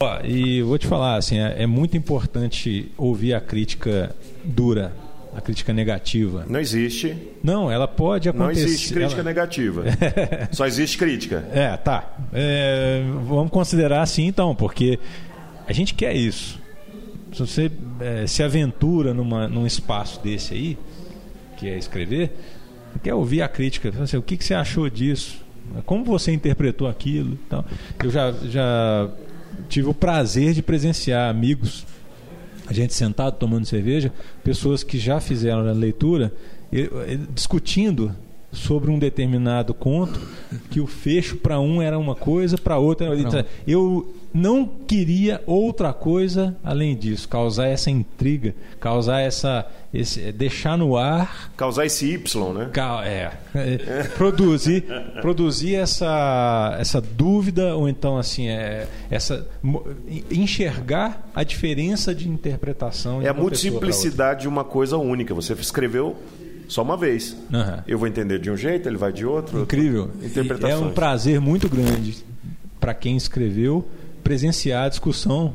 ó, e vou te falar assim, é, é muito importante ouvir a crítica dura, a crítica negativa. Não existe. Não, ela pode Não acontecer. existe crítica ela- negativa. Só existe crítica. É, tá. É, vamos considerar assim então, porque a gente quer isso. Se você é, se aventura numa, num espaço desse aí, que é escrever, quer ouvir a crítica. Assim, o que, que você achou disso? Como você interpretou aquilo? Então, eu já, já tive o prazer de presenciar amigos, a gente sentado tomando cerveja, pessoas que já fizeram a leitura, discutindo sobre um determinado conto, que o fecho para um era uma coisa, para outro era outra. Eu não queria outra coisa além disso, causar essa intriga, causar essa, esse, deixar no ar Causar esse Y, né? Ca- É, é, produzir, produzir essa, essa dúvida ou então assim é, essa enxergar a diferença de interpretação. É a multiplicidade de uma coisa única. Você escreveu só uma vez. Aham. Eu vou entender de um jeito, ele vai de outro. Incrível. Interpretações. É um prazer muito grande para quem escreveu presenciar a discussão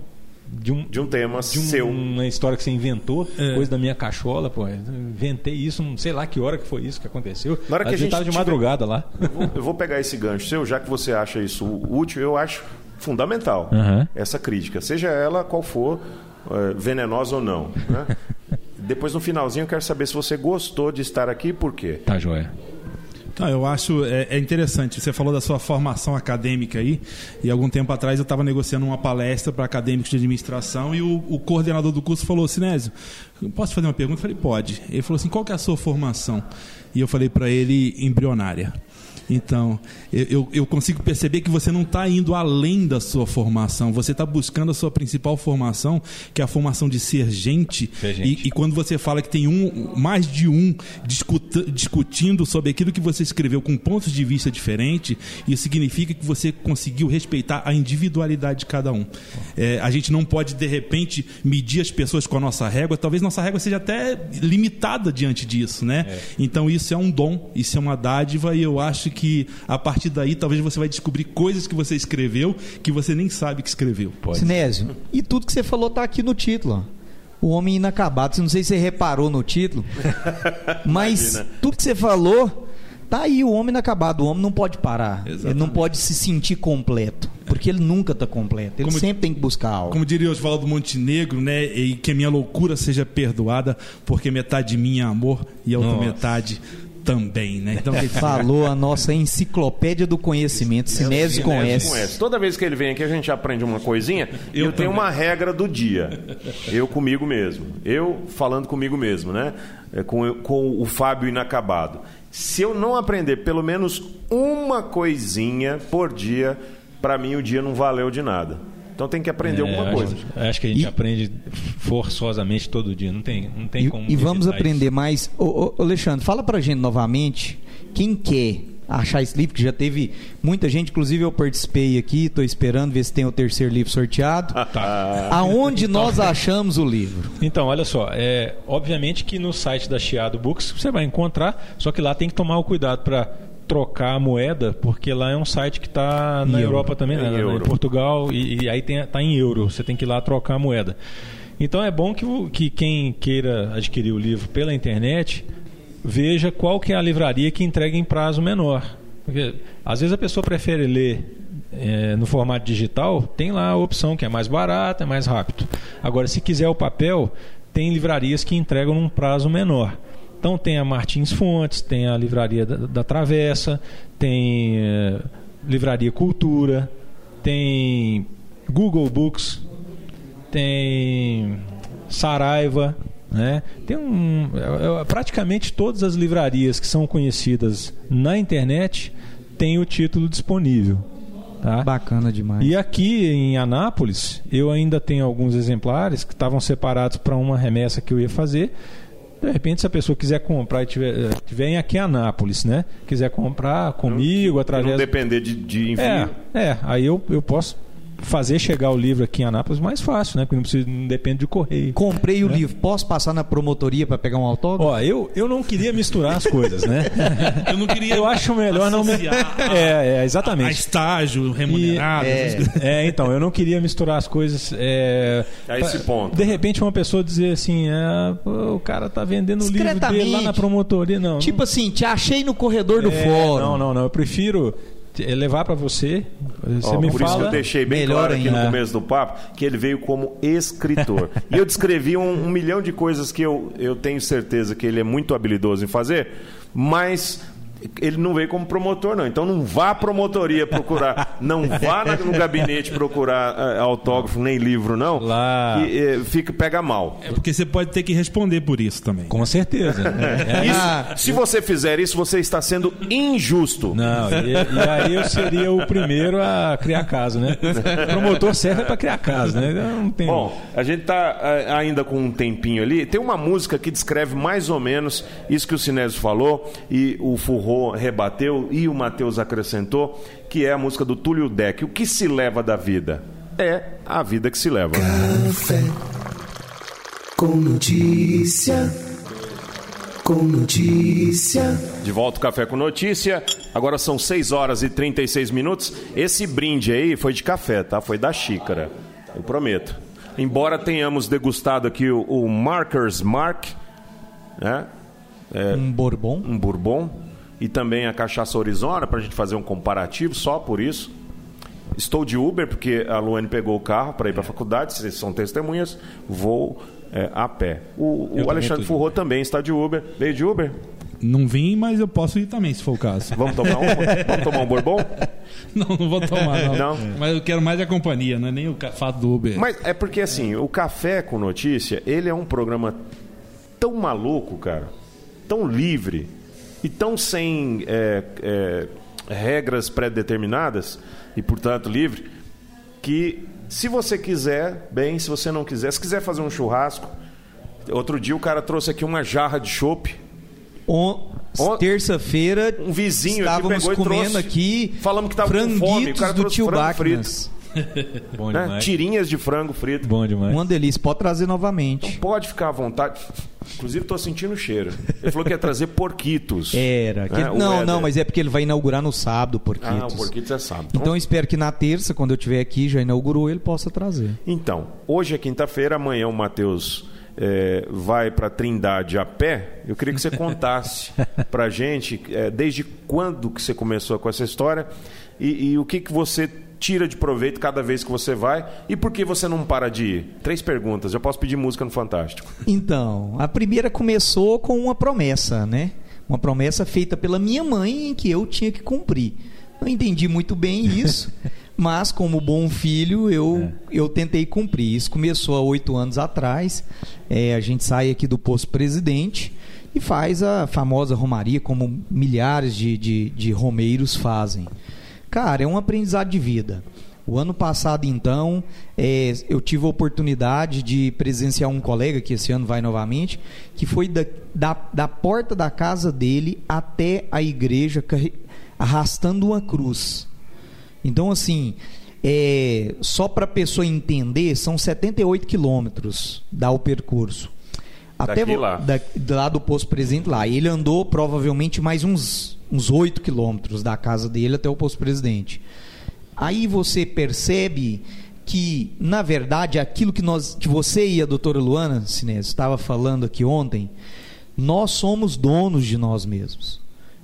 de um De um tema de um- seu. uma história que você inventou, É. coisa da minha cachola, pô. Inventei isso, não sei lá que hora que foi isso que aconteceu. Na hora que a gente tava de tiver- madrugada lá. Eu vou, eu vou pegar esse gancho seu, já que você acha isso útil, eu acho fundamental Aham. essa crítica, seja ela qual for, eh, venenosa ou não. né? Depois no finalzinho eu quero saber se você gostou de estar aqui, por quê? Tá, joia. Então, eu acho é, é interessante. Você falou da sua formação acadêmica aí, e algum tempo atrás eu estava negociando uma palestra para acadêmicos de administração e o, o coordenador do curso falou: Sinésio, posso fazer uma pergunta? Eu falei: pode. Ele falou assim: qual que é a sua formação? E eu falei para ele: embrionária. Então, eu, eu- consigo perceber que você não está indo além da sua formação, você está buscando a sua principal formação, que é a formação de ser gente. Ser gente. E, e quando você fala que tem um, mais de um discuta- discutindo sobre aquilo que você escreveu com pontos de vista diferentes, isso significa que você conseguiu respeitar a individualidade de cada um. É, a gente não pode, de repente, medir as pessoas com a nossa régua, talvez nossa régua seja até limitada diante disso, né? Então isso é um dom, isso é uma dádiva, e eu acho que a partir daí talvez você vai descobrir coisas que você escreveu que você nem sabe que escreveu. Sinésio, e tudo que você falou tá aqui no título. ó. O Homem Inacabado. Não sei se você reparou no título, mas Imagina. tudo que você falou tá aí. O Homem Inacabado. O homem não pode parar. Ele não Exatamente. pode se sentir completo, porque ele nunca tá completo. Ele Como- sempre tem que buscar algo. Como diria Oswaldo Montenegro, né? E que a minha loucura seja perdoada, porque metade de mim é amor e a outra Nossa. metade também, né? Então, Ele falou a nossa enciclopédia do conhecimento. Sinésio conhece. Conhece. Toda vez que ele vem aqui, a gente aprende uma coisinha. Eu eu tenho uma regra do dia. Eu comigo mesmo. Eu falando comigo mesmo, né? É, Com, com o Fábio inacabado. Se eu não aprender pelo menos uma coisinha por dia, para mim o dia não valeu de nada. Então tem que aprender É, alguma acho- coisa. Acho, que a gente E- aprende forçosamente todo dia. Não tem, não tem E, como. e vamos aprender isso. mais. Ô, ô, ô, Alexandre, fala pra gente novamente. Quem quer achar esse livro, que já teve muita gente, inclusive eu participei aqui, estou esperando ver se tem o terceiro livro sorteado. Tá. Aonde nós achamos o livro? Então, olha só, é, obviamente que no site da Chiado Books você vai encontrar, só que lá tem que tomar o cuidado para trocar a moeda, porque lá é um site que está na Em euro. Europa também, Em né, euro. em Portugal, e, e aí tem, tá em euro, você tem que ir lá trocar a moeda. Então é bom que, que quem queira adquirir o livro pela internet veja qual que é a livraria que entrega em prazo menor. Porque às vezes a pessoa prefere ler é, no formato digital, tem lá a opção que é mais barata, é mais rápido. Agora, se quiser o papel, tem livrarias que entregam num prazo menor. Então tem a Martins Fontes, tem a livraria da, da Travessa, tem é, livraria Cultura, tem Google Books, tem Saraiva, né? Tem um, é, é, praticamente todas as livrarias que são conhecidas na internet têm o título disponível. Tá? Bacana demais. E aqui em Anápolis, eu ainda tenho alguns exemplares que estavam separados para uma remessa que eu ia fazer. De repente, se a pessoa quiser comprar e tiver, eh, tiver aqui em Anápolis, né? Quiser comprar comigo, Não através. depender de, de envio. É, é, aí eu, eu posso fazer chegar o livro aqui em Anápolis mais fácil, né? Porque não, precisa, não depende de correio. Comprei o É. livro. Posso passar na promotoria para pegar um autógrafo? Ó, eu, eu não queria misturar as coisas, né? Eu não queria. Eu acho melhor não. a- É, é, A exatamente. estágio remunerado. essas coisas. É, então, eu não queria misturar as coisas. É, A esse ponto. De repente, uma pessoa dizer assim: é, pô, o cara tá vendendo o livro dele lá na promotoria. Não, Tipo assim, te achei no corredor do É, fórum. Não, não, não. Eu prefiro levar para você. Você Ó, me por isso fala. que eu deixei bem claro aqui ainda. no começo do papo que ele veio como escritor. e eu descrevi um, um milhão de coisas que eu, eu tenho certeza que ele é muito habilidoso em fazer, mas ele não veio como promotor, não. Então não vá à promotoria procurar, não vá no gabinete procurar eh, autógrafo nem livro, não. Lá. Que, eh, fica, pega mal. É porque você pode ter que responder por isso também. Com certeza. É. Isso- se você fizer isso, você está sendo injusto. Não, e, e aí eu seria o primeiro a criar caso, né? O promotor serve para criar caso, né? Eu Não tem... Bom, a gente tá eh, ainda com um tempinho ali. Tem uma música que descreve mais ou menos isso que o Sinésio falou e o Furro rebateu e o Matheus acrescentou, que é a música do Túlio Deck. O que se leva da vida? É a vida que se leva. Café com notícia. Com notícia. De volta o Café com Notícia. Agora são 6 horas e 36 minutos. Esse brinde aí foi de café, tá? Foi da xícara. Eu prometo. Embora tenhamos degustado aqui o, o Markers Mark, né? Um bourbon. um bourbon e também a cachaça Orizona para a gente fazer um comparativo só por isso. Estou de Uber porque a Luane pegou o carro para ir para a faculdade, vocês são testemunhas. Vou é, a pé. O, o Alexandre Furro também está de Uber. Veio de Uber? Não vim, mas eu posso ir também, se for o caso. Vamos tomar um? Vamos tomar um bourbon? Não, não vou tomar, não. Não? Mas eu quero mais a companhia, não é nem o fato do Uber. Mas é porque assim, o Café com Notícia, ele é um programa tão maluco, cara, tão livre e tão sem é, é, regras pré-determinadas e, portanto, livre, que se você quiser, bem, se você não quiser, se quiser fazer um churrasco, outro dia o cara trouxe aqui uma jarra de chopp, On- Terça-feira, um vizinho aqui estávamos e comendo trouxe, aqui falamos que tava com fome, o franguitos cara do tio. Bacnas. Bom né? demais. tirinhas de frango frito. Bom demais. Uma delícia. Pode trazer novamente. Pode ficar à vontade. Inclusive, estou sentindo o cheiro. Ele falou que ia trazer porquitos. Era. que- Né? Não, não, mas é porque ele vai inaugurar no sábado, Ah, Porquitos. o porquitos é sábado. Então espero que na terça, quando eu estiver aqui, já inaugurou, ele possa trazer. Então, hoje é quinta-feira, amanhã o Matheus é, vai para Trindade a pé. Eu queria que você contasse para gente é, desde quando que você começou com essa história e, e o que, que você tira de proveito cada vez que você vai e por que você não para de ir. Três perguntas. Eu posso pedir música no Fantástico. Então, a primeira começou com uma promessa, né? Uma promessa feita pela minha mãe em que eu tinha que cumprir. Não entendi muito bem isso, mas como bom filho, eu, eu tentei cumprir. Isso começou há oito anos atrás. É, a gente sai aqui do posto presidente e faz a famosa romaria, como milhares de, de, de romeiros fazem. Cara, é um aprendizado de vida. O ano passado, então, é, eu tive a oportunidade de presenciar um colega, que esse ano vai novamente, que foi da, da, da porta da casa dele até a igreja, arrastando uma cruz. Então, assim, é, só para a pessoa entender, são 78 quilômetros dá o percurso. Daqui vo- lá. da- lá do posto presidente lá. Ele andou provavelmente mais uns, uns 8 quilômetros da casa dele até o posto presidente. Aí você percebe que, na verdade, aquilo que nós, que você e a doutora Luana Sinésio estava falando aqui ontem, nós somos donos de nós mesmos.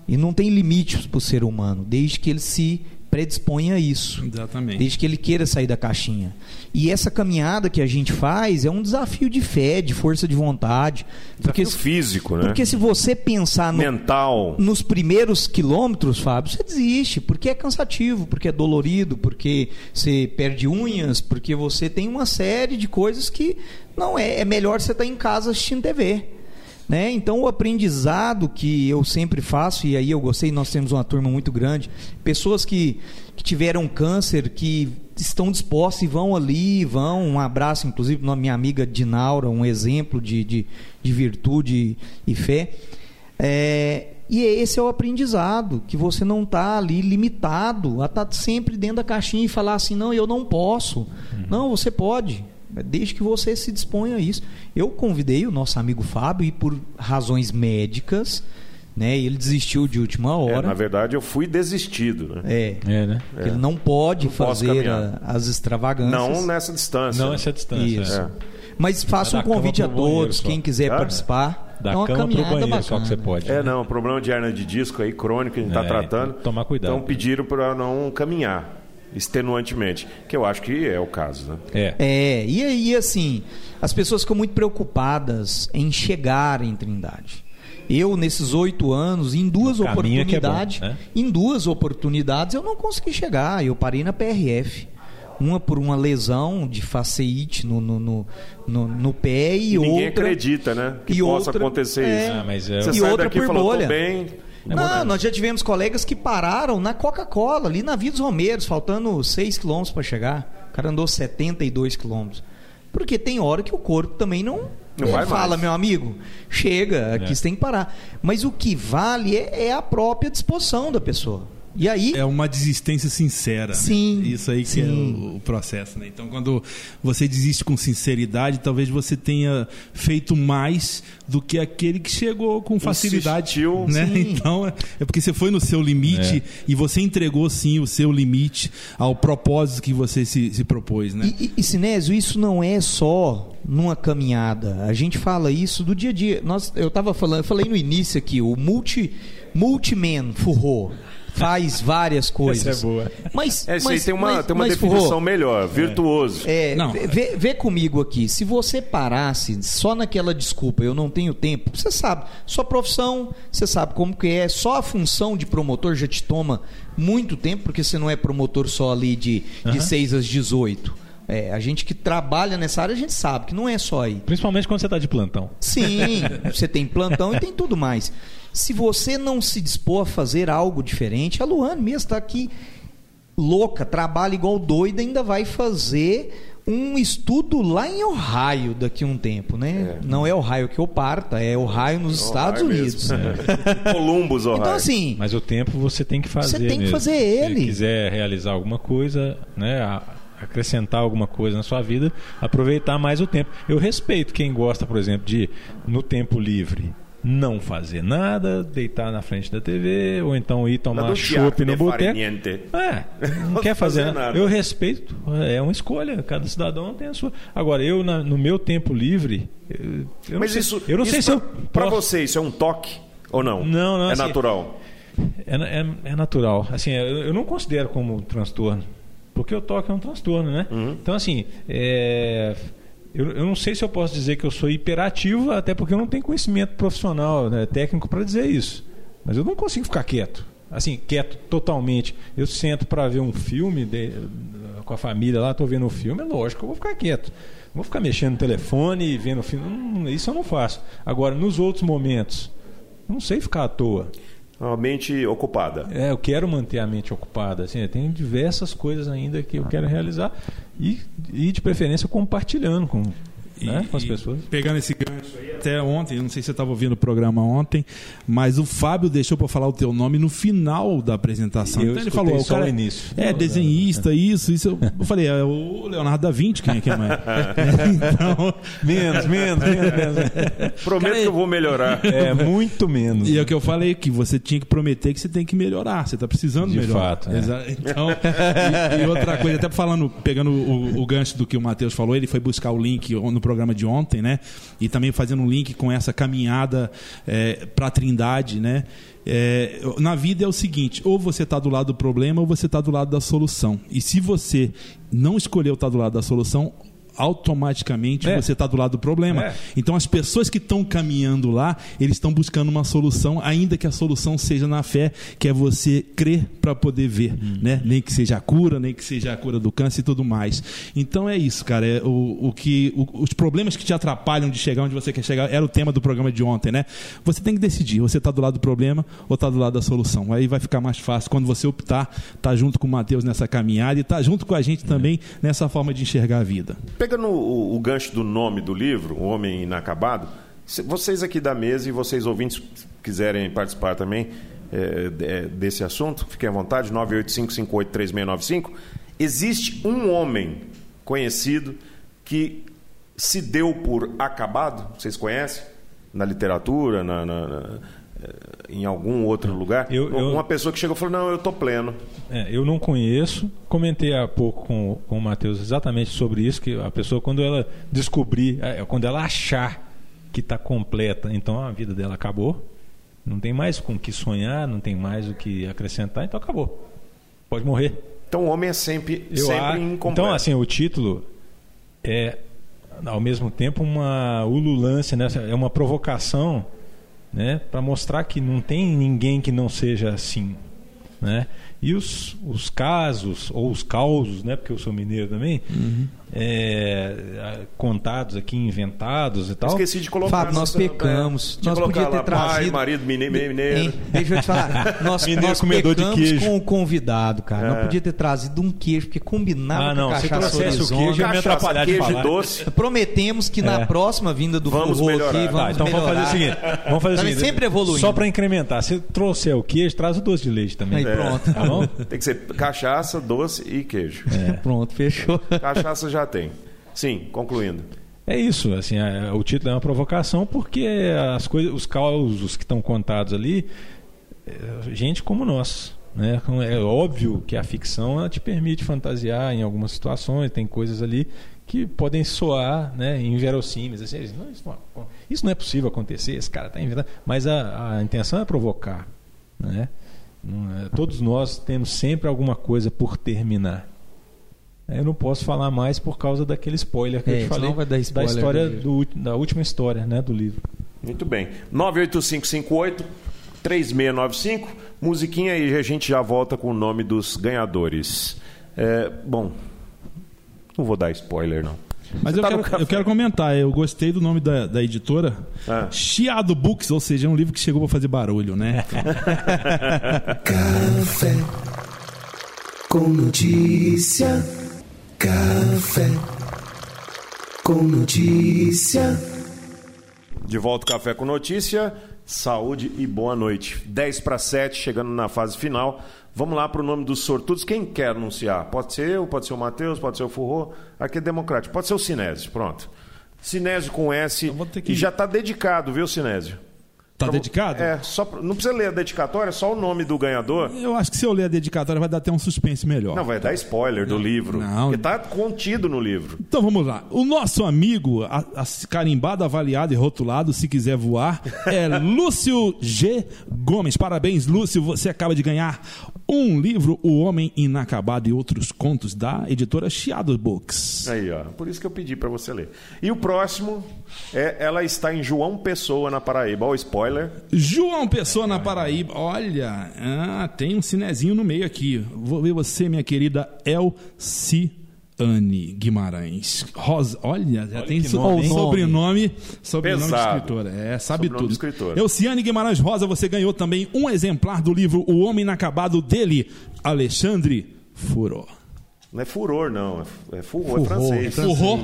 E não tem limites para o ser humano, desde que ele se predisponha a isso. Exatamente. Desde que ele queira sair da caixinha. E essa caminhada que a gente faz é um desafio de fé, de força de vontade. Porque, Desafio físico, né? porque se você pensar no, Mental. nos primeiros quilômetros, Fábio, você desiste, porque é cansativo, porque é dolorido, porque você perde unhas, porque você tem uma série de coisas que não é, é melhor você estar em casa assistindo TV. Né? Então, o aprendizado que eu sempre faço, e aí eu gostei, nós temos uma turma muito grande, pessoas que, que tiveram câncer, que estão dispostas e vão ali, vão, um abraço, inclusive, na minha amiga Dinaura, um exemplo de, de, de virtude e fé. É, e esse é o aprendizado, que você não está ali limitado a estar sempre dentro da caixinha e falar assim, não, eu não posso. Não, você pode. Desde que você se disponha a isso. Eu convidei o nosso amigo Fábio e por razões médicas, né? Ele desistiu de última É, hora. na verdade, eu fui desistido, né? É, É, né? ele não pode Não fazer a- as extravagâncias. Não nessa distância. Não essa distância. Isso. é. Mas faça É um convite a todos, quem quiser Ah, participar. Da é uma cama pro banheiro bacana. só que você pode. É, não, problema de hernia de disco aí, crônico, a gente está É, tratando. tomar cuidado. Então pediram para não caminhar extenuantemente, que eu acho que é o caso, né? É. É, e aí assim, as pessoas ficam muito preocupadas em chegar em Trindade. Eu, nesses oito anos, em duas O caminho é é bom, oportunidades, né? em duas oportunidades eu não consegui chegar. Eu parei na PRF. Uma por uma lesão de faceite no, no, no, no, no pé e, E ninguém outra. acredita, né? Que e possa outra- acontecer é. isso. Ah, mas é- Você E sai outra daqui e por falou, bolha. tô bem. Não, nós já tivemos colegas que pararam na Coca-Cola, ali na Via dos Romeiros, faltando 6 quilômetros para chegar. O cara andou 72 quilômetros. Porque tem hora que o corpo também não, Não vai fala, mais. meu amigo, chega, aqui É. você tem que parar. Mas o que vale é, é a própria disposição da pessoa. E aí, É uma desistência sincera. né? Sim, Isso aí que sim. é o, processo. Né? Então, quando você desiste com sinceridade, talvez você tenha feito mais do que aquele que chegou com facilidade. Insistiu. Né? Sim. Então, é é porque você foi no seu limite e você entregou sim o seu limite ao propósito que você se, se propôs. Né? E, e, e, Sinésio, isso não é só numa caminhada. A gente fala isso do dia a dia. Nós, eu estava falando, eu falei no início aqui, o multi, multiman furrou. Faz várias coisas. Essa é boa. Mas, É, isso aí mas, tem uma, mas- tem uma mas, definição melhor, virtuoso. é, Não. vê, vê comigo aqui. Se você parasse só naquela desculpa, eu não tenho tempo, você sabe, sua profissão, você sabe como que é, só a função de promotor já te toma muito tempo, porque você não é promotor só ali de, de 6 às 18. É, a gente que trabalha nessa área, a gente sabe que não é só aí. Principalmente quando você está de plantão. Sim, você tem plantão e tem tudo mais. Se você não se dispor a fazer algo diferente, a Luane mesmo está aqui louca, trabalha igual doida, ainda vai fazer um estudo lá em Ohio daqui a um tempo, né? Não é Ohio que eu parta, é Ohio nos Estados Ohio Unidos. mesmo. Columbus, Ohio. Então assim, Mas o tempo você tem que fazer. Você tem que mesmo. fazer Se ele. quiser realizar alguma coisa, né? Acrescentar alguma coisa na sua vida, aproveitar mais o tempo. Eu respeito quem gosta, por exemplo, de no tempo livre não fazer nada, deitar na frente da TV, ou então ir tomar chopp teatro no boteco. É, não quer fazer, fazer nada. Eu respeito, é uma escolha, cada cidadão tem a sua. Agora, eu na- no meu tempo livre, eu, eu Mas não sei, isso, eu não isso sei se eu pra posso- você isso é um toque ou não? Não, não, É assim, natural. é, é, é natural. Assim, eu, eu não considero como transtorno. Porque o toque é um transtorno, né? Então, assim, é, eu, eu não sei se eu posso dizer que eu sou hiperativo, até porque eu não tenho conhecimento profissional, né, técnico para dizer isso. Mas eu não consigo ficar quieto. Assim, quieto totalmente. Eu sento para ver um filme de- com a família lá, estou vendo um filme, é lógico que eu vou ficar quieto. Não vou ficar mexendo no telefone e vendo filme. Hum, isso eu não faço. Agora, nos outros momentos, eu não sei ficar à toa. Uma mente ocupada. É, eu quero manter a mente ocupada. Assim, tenho diversas coisas ainda que eu quero realizar e, e de preferência compartilhando com, né, com as E- pessoas. Pegando esse gancho aí, até ontem, eu não sei se você estava ouvindo o programa ontem, mas o Fábio deixou para falar o teu nome no final da apresentação. Eu então ele falou, só o cara o início. é Não, desenhista, isso, isso. Eu, eu falei, é o Leonardo da Vinci, quem é que é mais? então, Menos, menos, menos, menos. Prometo Cara, que eu vou melhorar. É, muito menos. E é o que eu falei, que você tinha que prometer que você tem que melhorar. Você está precisando De melhorar. fato, é. Então, e, e outra coisa, até falando, pegando o, o gancho do que o Matheus falou, ele foi buscar o link no programa de ontem, né? E também fazendo um link com essa caminhada para a Trindade, né? É, na vida é o seguinte: ou você está do lado do problema ou você está do lado da solução. E se você não escolheu estar do lado da solução, automaticamente É. você está do lado do problema. É. Então as pessoas que estão caminhando lá, eles estão buscando uma solução, ainda que a solução seja na fé, que é você crer para poder ver, Hum. né? Nem que seja a cura, nem que seja a cura do câncer e tudo mais. Então é isso, cara. É o, o que o- os problemas que te atrapalham de chegar onde você quer chegar era o tema do programa de ontem, né? Você tem que decidir, você está do lado do problema ou está do lado da solução. Aí vai ficar mais fácil quando você optar, tá junto com o Mateus nessa caminhada e tá junto com a gente também nessa forma de enxergar a vida. Pegando o, o gancho do nome do livro, O Homem Inacabado, se vocês aqui da mesa e vocês ouvintes quiserem participar também é, de- desse assunto, fiquem à vontade, 985583695. Existe um homem conhecido que se deu por acabado, vocês conhecem? Na literatura, na- na- na- eh, em algum outro lugar? Eu- eu- Uma pessoa que chegou e falou, não, eu tô pleno. É, eu não conheço. Comentei há pouco com, com o Matheus exatamente sobre isso, que a pessoa, quando ela descobrir, é, quando ela achar que está completa, então a vida dela acabou. Não tem mais com o que sonhar, não tem mais o que acrescentar, então acabou. Pode morrer. Então o homem é sempre, Eu sempre a- incompleto. Então, assim, o título é, ao mesmo tempo, uma ululância, né? é uma provocação né? para mostrar que não tem ninguém que não seja assim. Né? E os, os casos, ou os causos, né? porque eu sou mineiro também, Uhum. É, contados aqui, inventados e tal. Esqueci de colocar. Fábio, nós pecamos. de Nós podia ter lá, Pai, trazido- marido, mine- mineiro. Hein? Deixa eu te falar. Nós, Mineiro nós comedor de pecamos queijo. com o convidado, cara. É. Não podia ter trazido um queijo, porque combinava Ah, não, com a se cachaça trouxesse o queijo, ia me Cachaça, atrapalhar de queijo falar. doce. Prometemos que na É. próxima vinda do Vamos forró melhorar. aqui, Tá, vamos então vamos fazer o melhorar. seguinte, vamos fazer o Também seguinte, sempre evoluindo. Só para incrementar, se trouxer o queijo, traz o doce de leite também. Aí, pronto. Tá bom? Tem que ser cachaça, doce e queijo. Pronto, fechou. Cachaça já tem. Sim, concluindo. É isso, assim, a- o título é uma provocação porque as coisas, os causos que estão contados ali, é, gente como nós, né? É óbvio que a ficção te permite fantasiar em algumas situações, tem coisas ali que podem soar, né, inverossímeis, assim, não, isso, não, isso não é possível acontecer, esse cara está inventando, mas a, a intenção é provocar, né? É- Todos nós temos sempre alguma coisa por terminar. Eu não posso falar mais por causa daquele spoiler que É, eu te falei senão vai dar da spoiler história do da última história, né, do livro. Muito bem. 98558 3695. Musiquinha e a gente já volta com o nome dos ganhadores. É, bom, não vou dar spoiler, não. Mas eu, tá no quero, eu quero comentar, eu gostei do nome da, da editora. Ah. Chiado Books, ou seja, é um livro que chegou para fazer barulho, né? Café com notícia. Café com notícia. De volta ao Café com Notícia, saúde e boa noite. 10 para 7, chegando na fase final. Vamos lá para o nome dos sortudos. Quem quer anunciar? Pode ser eu, pode ser o Matheus, pode ser o Furro. Aqui é democrático. Pode ser o Sinésio, pronto. Sinésio com S. que- E já está dedicado, viu, Sinésio? Tá Pra- dedicado? É, só, não precisa ler a dedicatória, só o nome do ganhador. Eu acho que se eu ler a dedicatória vai dar até um suspense melhor. Não, vai dar spoiler do livro. Não. Porque tá contido no livro. Então vamos lá. O nosso amigo, a, a- carimbado, avaliado e rotulado, se quiser voar, é Lúcio G. Gomes. Parabéns, Lúcio. Você acaba de ganhar um livro, O Homem Inacabado e Outros Contos, da editora Chiado Books. Aí, ó. Por isso que eu pedi para você ler. E o próximo, é, ela está em João Pessoa, na Paraíba. Olha o spoiler. João Pessoa na Paraíba. Olha, ah, tem um cinezinho no meio aqui. Vou ver você, minha querida Elciane Guimarães. Rosa, olha, já tem que so- nome, sobrenome, sobrenome de Pesado. escritora. É, sabe Sobrenome tudo. de. Elciane Guimarães Rosa, você ganhou também um exemplar do livro O Homem Inacabado dele, Alexandre Furor. Não é furor, não. É, é furor, é Furor, francês. é Furor?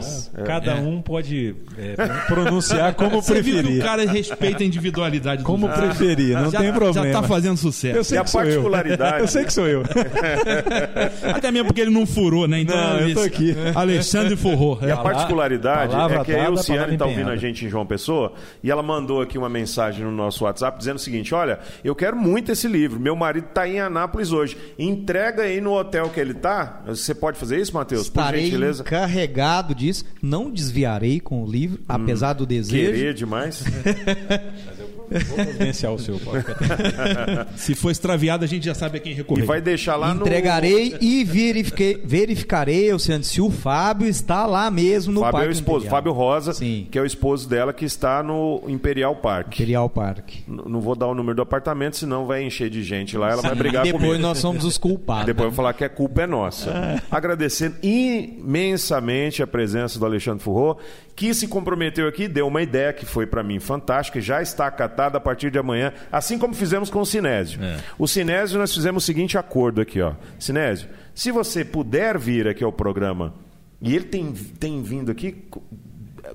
Cada um pode é, pronunciar como Você viu que o preferir. cara respeita a individualidade Como dos outros. preferir, não já, tem problema. Já tá fazendo sucesso. Eu sei E a que sou eu. particularidade- Eu sei que sou eu. Até mesmo porque ele não furou, né? Então, Não, eu tô aqui. Alexandre Furrou. E a É. particularidade palavra é que a Elciane está ouvindo a gente em João Pessoa e ela mandou aqui uma mensagem no nosso WhatsApp dizendo o seguinte: Olha, eu quero muito esse livro. Meu marido está em Anápolis hoje. Entrega aí no hotel que ele tá. Você pode fazer isso, Matheus? Por Estarei gentileza. encarregado disso. Não desviarei com o livro, apesar do desejo. Querer demais. Vou providenciar o seu, pode. Se for extraviado, a gente já sabe a quem E recorrer. vai deixar lá no. Entregarei e verifiquei, verificarei, Oceano, se o Fábio está lá mesmo no Fábio Parque é o esposo, Imperial. Fábio Rosa, Sim. que é o esposo dela que está no Imperial Park. Imperial Parque. N- Não vou dar o número do apartamento, senão vai encher de gente lá, ela vai brigar Depois comigo. nós somos os culpados. Depois eu vou falar que a culpa é nossa. Agradecendo imensamente a presença do Alexandre Furro, que se comprometeu aqui, deu uma ideia que foi para mim fantástica, e já está acatada a partir de amanhã, assim como fizemos com o Sinésio. É. O Sinésio nós fizemos o seguinte acordo aqui, ó. Sinésio, se você puder vir aqui ao programa, e ele tem, tem vindo aqui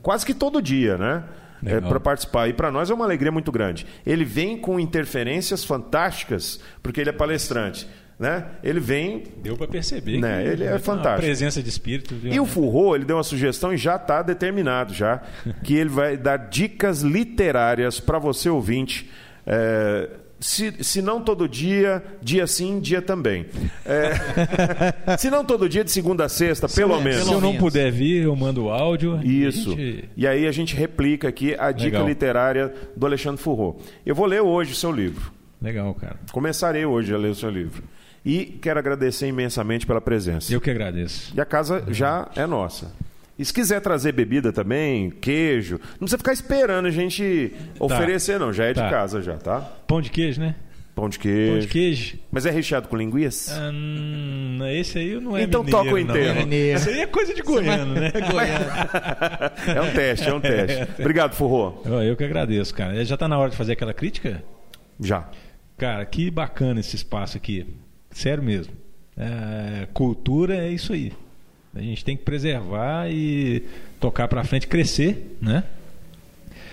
quase que todo dia, né? Legal. para participar. E para nós é uma alegria muito grande. Ele vem com interferências fantásticas, porque ele é palestrante. Né? Ele vem. Deu pra perceber. Né, que ele é fantástico. presença de espírito. Viu? E o Furro, ele deu uma sugestão e já está determinado já que ele vai dar dicas literárias para você ouvinte. É, se, se não todo dia, dia sim, dia também. É, se não todo dia, de segunda a sexta, pelo menos. Se eu não puder vir, eu mando o áudio. e Isso. gente- E aí a gente replica aqui a dica Legal. literária do Alexandre Furro. Eu vou ler hoje o seu livro. Legal, cara. Começarei hoje a ler o seu livro. E quero agradecer imensamente pela presença. Eu que agradeço. E a casa já é nossa. E se quiser trazer bebida também, queijo, não precisa ficar esperando a gente oferecer, não. Já é de Tá. casa, já, tá? Pão de queijo, né? Pão de queijo. Pão de queijo. Mas é recheado com linguiça? Hum, esse aí não é Então mineiro, toca o inteiro. Mineiro. Isso aí é coisa de goiano, né? é um teste, é um teste. Obrigado, Furro. Eu eu que agradeço, cara. Já tá na hora de fazer aquela crítica? Já. Cara, que bacana esse espaço aqui. Sério mesmo. É, cultura é isso aí. A gente tem que preservar e tocar pra frente, crescer, né?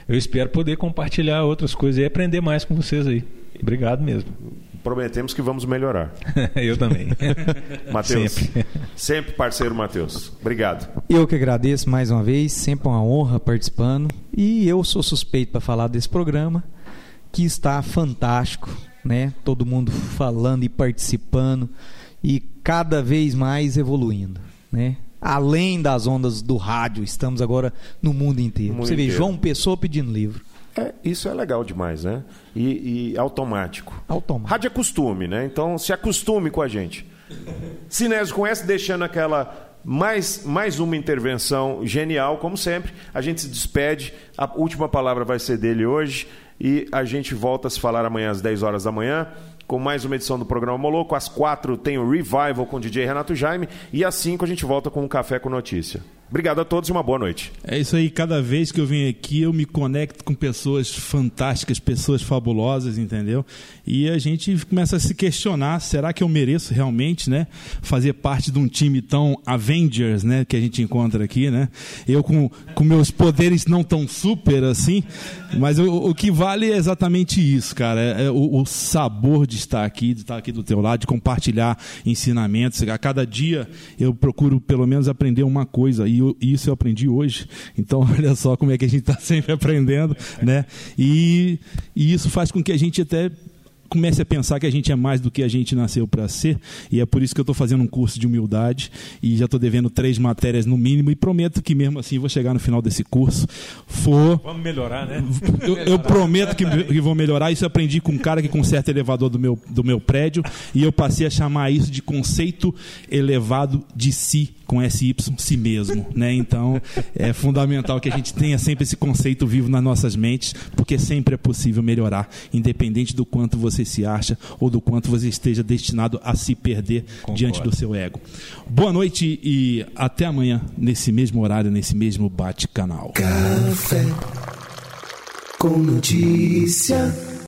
Eu espero poder compartilhar outras coisas e aprender mais com vocês aí. Obrigado mesmo. Prometemos que vamos melhorar. Eu também. Matheus. Sempre. Sempre parceiro, Matheus. Obrigado. Eu que agradeço mais uma vez, sempre uma honra participando. E eu sou suspeito para falar desse programa, que está fantástico, né? Todo mundo falando e participando e cada vez mais evoluindo, né? Além das ondas do rádio, estamos agora no mundo inteiro. Mundo Você vê inteiro. João Pessoa pedindo livro. É, isso é legal demais, né? E, e automático. Automático. Rádio é costume, né? Então se acostume com a gente. Sinésio com essa, deixando aquela mais, mais uma intervenção genial, como sempre. A gente se despede. A última palavra vai ser dele hoje. E a gente volta a se falar amanhã às 10 horas da manhã. Com mais uma edição do programa Moloco. Às 4 tem o Revival com o DJ Renato Jaime. E às 5 a gente volta com um Café com Notícia. Obrigado a todos e uma boa noite. É isso aí, cada vez que eu venho aqui eu me conecto com pessoas fantásticas, pessoas fabulosas, entendeu? E a gente começa a se questionar, será que eu mereço realmente, né, fazer parte de um time tão Avengers, né, que a gente encontra aqui, né? Eu com, com meus poderes não tão super assim, mas o, o que vale é exatamente isso, cara, é, é o, o sabor de estar aqui, de estar aqui do teu lado, de compartilhar ensinamentos. A cada dia eu procuro pelo menos aprender uma coisa e isso eu aprendi hoje. Então olha só como é que a gente está sempre aprendendo, né? E, e isso faz com que a gente até comece a pensar que a gente é mais do que a gente nasceu para ser e é por isso que eu estou fazendo um curso de humildade e já estou devendo três matérias no mínimo e prometo que mesmo assim vou chegar no final desse curso for Vamos melhorar, né? eu, eu prometo que, que vou melhorar. Isso eu aprendi com um cara que conserta elevador do meu, do meu prédio. E eu passei a chamar isso de conceito elevado de si, com SY, si mesmo. Né? Então, é fundamental que a gente tenha sempre esse conceito vivo nas nossas mentes, porque sempre é possível melhorar, independente do quanto você se acha ou do quanto você esteja destinado a se perder diante do seu ego. Boa noite e até amanhã, nesse mesmo horário, nesse mesmo bate-canal. Café com notícia.